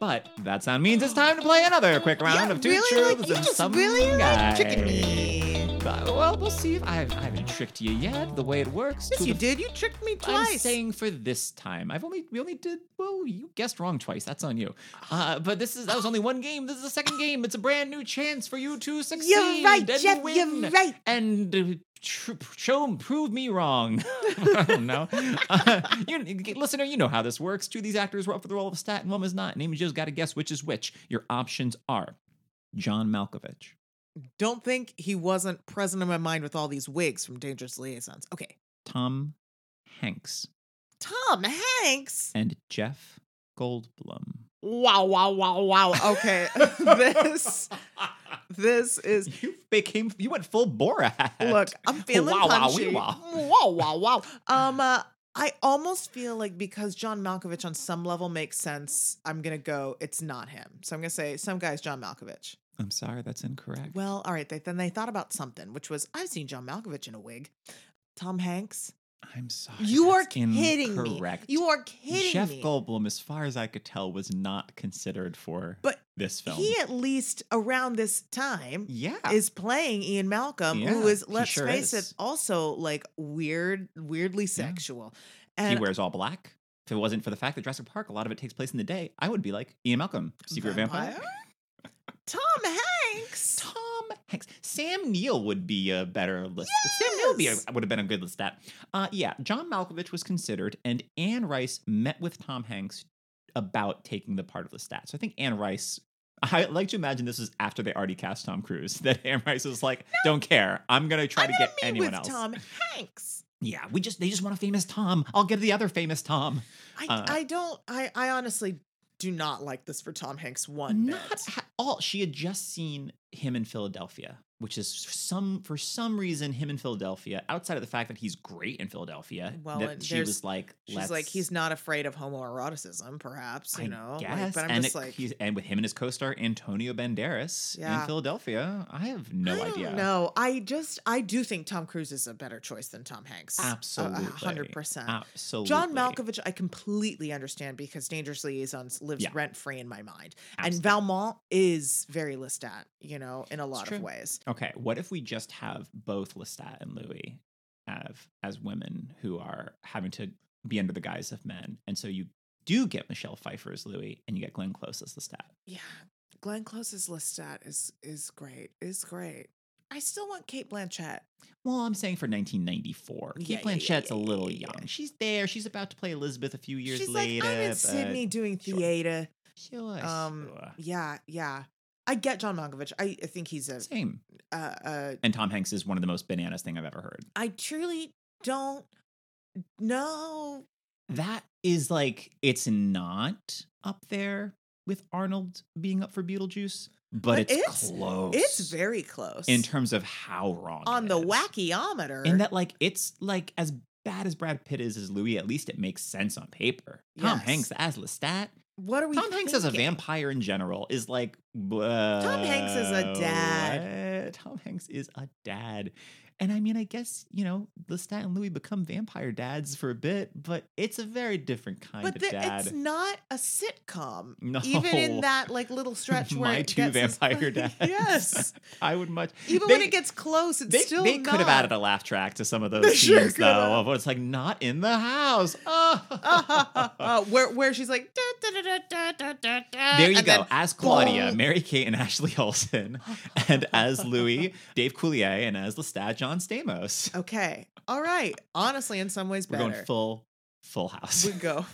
but that sound means it's time to play another quick round Yeah, of two really, like, truths you and just some really like tricking me. Uh, well, we'll see. If I, I haven't tricked you yet. The way it works. Yes, you did. You tricked me twice. I'm saying for this time. I've only we only did well. You guessed wrong twice. That's on you. Uh, but this is that was only one game. This is the second game. It's a brand new chance for you to succeed. You're right, and Jeff. Win You're right. And tr- show prove me wrong. I don't know. Uh, you, listener, you know how this works. Two of these actors were up for the role of Stat, and one was not. And Amy Jo's got to guess which is which. Your options are John Malkovich. Don't think he wasn't present in my mind with all these wigs from Dangerous Liaisons. Okay. Tom Hanks. Tom Hanks. And Jeff Goldblum. Wow, wow, wow, wow. Okay. this this is You became you went full Borat. look, I'm feeling Wow, wow, punchy. wee, wow. wow, wow, wow. Um uh, I almost feel like because John Malkovich on some level makes sense, I'm gonna go, it's not him. So I'm gonna say some guy's John Malkovich. I'm sorry, that's incorrect. Well, all right, they, then they thought about something, which was I've seen John Malkovich in a wig. Tom Hanks. I'm sorry. You are kidding me. You are kidding Jeff me. Goldblum, as far as I could tell, was not considered for But this film. He at least around this time yeah. is playing Ian Malcolm, who Yeah, is, he let's sure face is. it, also like weird, weirdly sexual. he And wears all black. If it wasn't for the fact that Jurassic Park, a lot of it takes place in the day, I would be like Ian Malcolm, secret vampire. Hanks. Tom Hanks. Sam Neill would be a better Lestat. Sam Neill would, be a, would have been a good Lestat. That. Uh, yeah, John Malkovich was considered, and Anne Rice met with Tom Hanks about taking the part of Lestat. So I think Anne Rice. I like to imagine this is after they already cast Tom Cruise. That Anne Rice was like, "Don't care. I'm gonna try I'm to gonna get anyone with else." Tom Hanks. Yeah, we just they just want a famous Tom. I'll get the other famous Tom. I, Uh, I don't. I, I honestly do not like this for Tom Hanks one Not bit. ha- all. She had just seen him in Philadelphia, which is some for some reason him in Philadelphia. Outside of the fact that he's great in Philadelphia, Well, that she was like, She's let's, like, he's not afraid of homoeroticism, perhaps, you I know. like, guess. but I'm and just it- like, he's, and with him and his co-star Antonio Banderas Yeah. in Philadelphia, I have no I idea. No, I just I do think Tom Cruise is a better choice than Tom Hanks. Absolutely, hundred percent. Absolutely, John Malkovich, I completely understand because Dangerous Liaisons lives Yeah. rent free in my mind, Absolutely. and Valmont is very Lestat, you know, in a lot of ways. Okay, what if we just have both Lestat and Louis as as women who are having to be under the guise of men, and so you do get Michelle Pfeiffer as Louis, and you get Glenn Close as Lestat. Yeah, Glenn Close's Lestat is is great. Is great. I still want Cate Blanchett. Well, I'm saying for 1994, Yeah, Cate yeah, Blanchett's yeah, a little young. She's there. She's about to play Elizabeth a few years She's later. like, I'm in Sydney doing sure. theater. Sure, Um, sure. Yeah, yeah. I get John Malkovich. I, I think he's a Same. uh, uh, And Tom Hanks is one of the most bananas thing I've ever heard. I truly don't know. That is like it's not up there with Arnold being up for Beetlejuice, but, But it's, it's- close. It's very close in terms of how wrong on it the is. wackyometer. And that like it's like as bad as Brad Pitt is as Louis, at least it makes sense on paper. Tom Yes. Hanks as Lestat. What are we? Tom Hanks as a vampire in general is like Tom Hanks is a dad. Tom Hanks is a dad. And I mean, I guess, you know, Lestat and Louis become vampire dads for a bit, but it's a very different kind But of the, dad. it's not a sitcom. No. Even in that like little stretch where My two vampire dads. yes. I would much. Even they, when it gets close, it's they, still they could have added a laugh track to some of those sure scenes, could though. Of what's like not in the house. Oh. Uh, where where she's like da, da, da, There you go. as Claudia. Mary Kate and Ashley Olsen, and as Louis, Dave Coulier, and as Lestat, John Stamos. Okay. All right. Honestly, in some ways We're better. going full, full house. we go.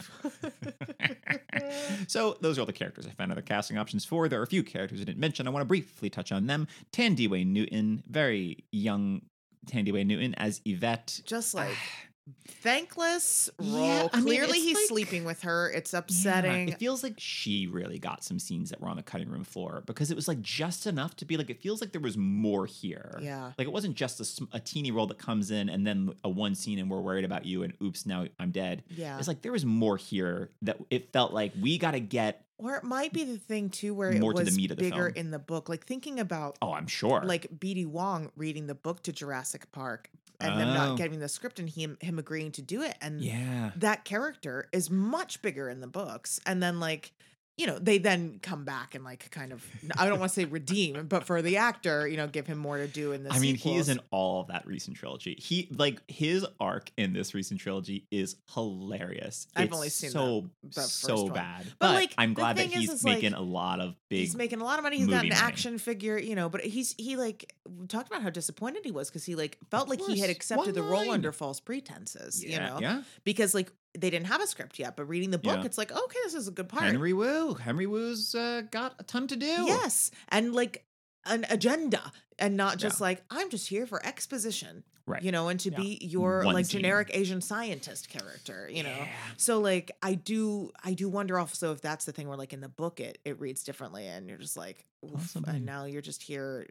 so those are all the characters I found other casting options for. There are a few characters I didn't mention. I want to briefly touch on them. Thandiwe Newton, very young Thandiwe Newton as Yvette. Just like thankless role. Yeah, I mean, Clearly, he's like- sleeping with her. It's Yeah, upsetting. it feels like she really got some scenes that were on the cutting room floor because it was like just enough to be like it feels like there was more here. Yeah. Like it wasn't just a, a teeny role that comes in and then a one scene and we're worried about you and oops now I'm dead. yeah. It's like there was more here that it felt like we got to get. Or it might be the thing too where it More to the was meat of the bigger film. in the book. Like thinking about Oh, I'm sure. like B.D. Wong reading the book to Jurassic Park and them Oh. not getting the script and him him agreeing to do it. And yeah. that character is much bigger in the books. And then like you know, they then come back and like kind of I don't want to say redeem, but for the actor, you know, give him more to do in this. I mean, he is in all of that recent trilogy. He like his arc in this recent trilogy is hilarious. I've It's only seen so so bad, But, but, like, I'm glad that is, he's is, like, making a lot of big. He's making a lot of money. He's got an money. action figure, you know, but he's he like talked about how disappointed he was because he like felt like he had accepted the role line. under false pretenses, you know, yeah. because like they didn't have a script yet, but reading the book, Yeah. it's like, okay, this is a good part. Henry Wu. Henry Wu's uh, got a ton to do. Yes, and like an agenda, and not just Yeah. like I'm just here for exposition, Right. you know, and to Yeah. be your One like scene. generic Asian scientist character, you know. So like I do I do wonder also if that's the thing where like in the book it it reads differently and you're just like Oof, Possibly. and now you're just here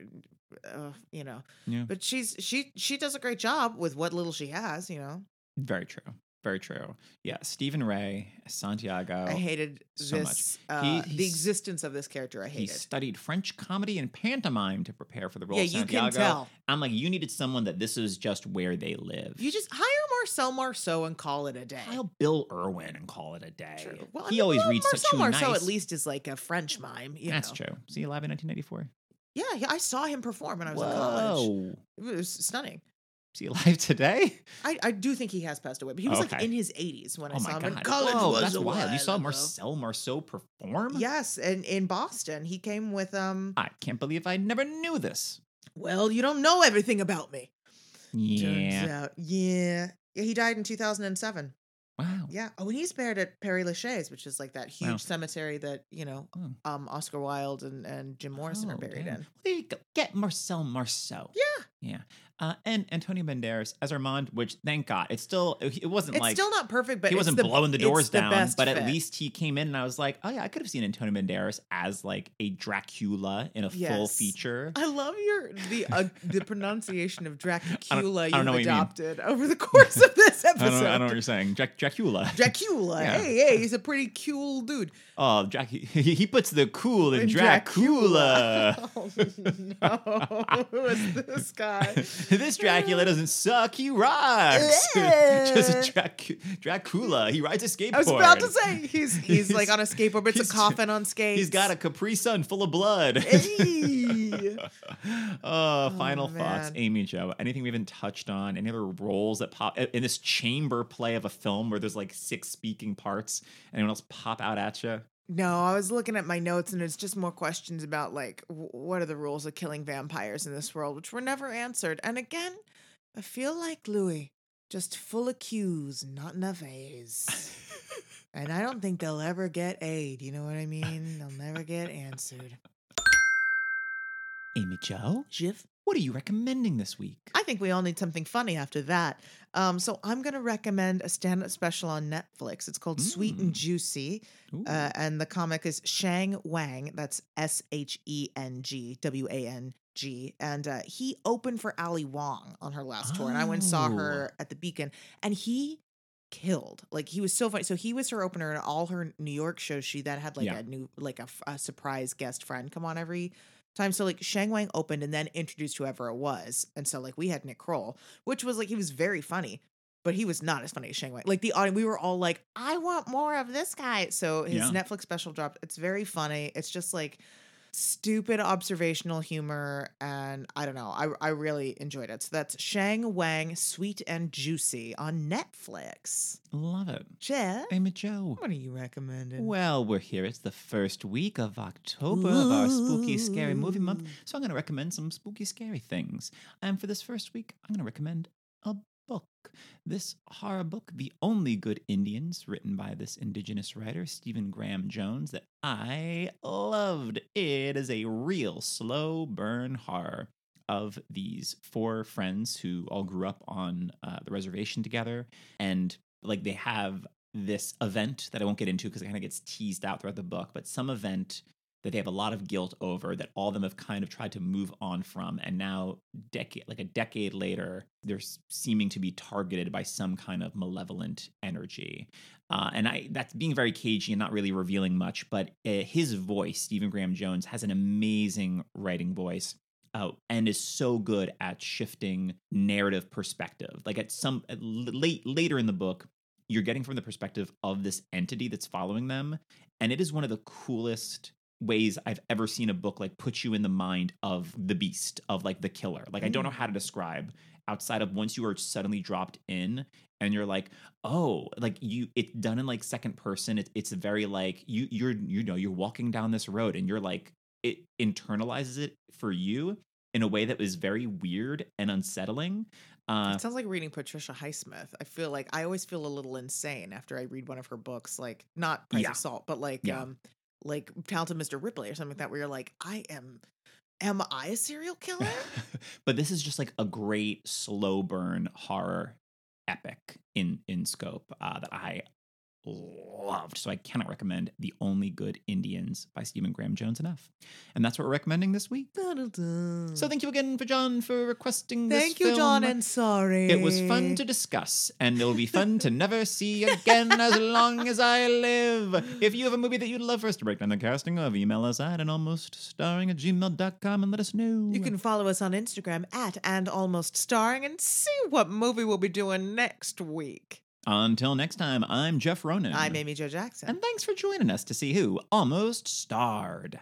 uh, you know. Yeah. But she's she she does a great job with what little she has, you know. Very true. Very true. Yeah. Stephen Rea, Santiago. I hated so much. this He- uh, the existence of this character I hated. He studied French comedy and pantomime to prepare for the role Yeah, of you Santiago. can tell. I'm like, you needed someone that this is just where they live. You just hire Marcel Marceau and call it a day. Kyle Bill Irwin and call it a day. True. Well, I he mean, always well, reads Marcel too Marceau nice. at least is like a French mime. You That's know. true. See you live in 1994. Yeah, yeah, I saw him perform when I was in college. It was stunning. See you live today? I, I do think he has passed away, but he was like in his 80s when I oh saw my him college. Whoa, was that's a wild. You saw ago. Marcel Marceau perform? Yes, and in Boston, he came with um. I can't believe I never knew this. Well, you don't know everything about me. Yeah. Turns out, yeah, yeah. He died in 2007. Wow. Yeah. Oh, and he's buried at Père Lachaise, which is like that huge Wow. cemetery that you know, Oh. um, Oscar Wilde and, and Jim Morrison are Oh, buried damn. in. There you go. Get Marcel Marceau. Yeah. Yeah. Uh, and Antonio Banderas as Armand, which thank God, it's still it wasn't It's like still not perfect, but he wasn't the- blowing the doors down, best but at fit. least he came in and I was like, oh yeah, I could have seen Antonio Banderas as like a Dracula in a full feature. I love your the uh, the pronunciation of Dracula I you've don't know what you adopted over the course of this I episode. don't, know, I don't know what you're saying. Drac- Dracula. Dracula, Yeah. hey, hey, he's a pretty cool dude. oh, Drac- he, he puts the cool in And Dracula. oh no, who is this guy? this Dracula uh. doesn't suck. He rocks. Just Drac- Dracula. He rides a skateboard. I was about to say he's he's like on a skateboard, but it's a coffin on skates. He's got a Capri Sun full of blood. Hey. Uh, oh, final thoughts, man. Amy Jo. Anything we haven't touched on? Any other roles that pop in this chamber play of a film where there's like six speaking parts? Anyone else pop out at you? No, I was looking at my notes and it's just more questions about like w- what are the rules of killing vampires in this world, which were never answered. And again, I feel like Louis, just full of Q's, not enough A's. and I don't think they'll ever get A'd. You know what I mean? They'll never get answered. Amy Jo, Jeff. What are you recommending this week? I think we all need something funny after that. Um, so I'm going to recommend a stand-up special on Netflix. It's called Sweet and Mm. Juicy. Uh, and the comic is Sheng Wang. That's S H E N G W A N G. And uh, he opened for Ali Wong on her last tour. And I went and saw Oh. her at the Beacon. And he killed. Like he was so funny. So he was her opener in all her New York shows. She then had like Yeah. a new, like a surprise guest friend come on every time. So like Sheng Wang opened and then introduced whoever it was. And so like we had Nick Kroll, which was like he was very funny. But he was not as funny as Sheng Wang. Like the audience, we were all like, "I want more of this guy." So his Yeah. Netflix special dropped. It's very funny. It's just like stupid observational humor, and I don't know. I I really enjoyed it. So that's Sheng Wang, Sweet and Juicy on Netflix. Love it. Jeff, Amy Jo. what are you recommending? Well, we're here. It's the first week of October of our spooky, scary movie month. So I'm going to recommend some spooky, scary things. And for this first week, I'm going to recommend a book. This horror book, The Only Good Indians, written by this indigenous writer, Stephen Graham Jones, that I loved. It is a real slow burn horror of these four friends who all grew up on uh, the reservation together. And like they have this event that I won't get into because it kind of gets teased out throughout the book, but some event that they have a lot of guilt over that all of them have kind of tried to move on from. And now decade like a decade later they're seeming to be targeted by some kind of malevolent energy. Uh, and i that's being very cagey and not really revealing much but uh, his voice stephen graham jones has an amazing writing voice uh, and is so good at shifting narrative perspective. Like at some at late later in the book you're getting from the perspective of this entity that's following them and it is one of the coolest ways I've ever seen a book like put you in the mind of the beast, of like the killer. Like I don't know Mm. how to describe outside of once you are suddenly dropped in and you're like, oh, like you it's done in like second person. It, it's very like you you're you know, you're walking down this road and you're like it internalizes it for you in a way that was very weird and unsettling. Uh, it sounds like reading Patricia Highsmith. I feel like I always feel a little insane after I read one of her books, like not Price Yeah. of Salt, but like Yeah. um like Talented Mr. Ripley or something like that, where you're like, I am am I a serial killer? but this is just like a great slow burn horror epic in in scope uh, that I loved. So I cannot recommend The Only Good Indians by Stephen Graham Jones enough. And that's what we're recommending this week. So thank you again for John for requesting this Thank you, John, and sorry. It was fun to discuss, and it'll be fun to never see again as long as I live. If you have a movie that you'd love for us to break down the casting of, email us at and almost starring at gmail.com and let us know. You can follow us on Instagram at and almost starring and see what movie we'll be doing next week. Until next time, I'm Jeff Ronan. I'm Amy Jo Jackson. And thanks for joining us to see who almost starred.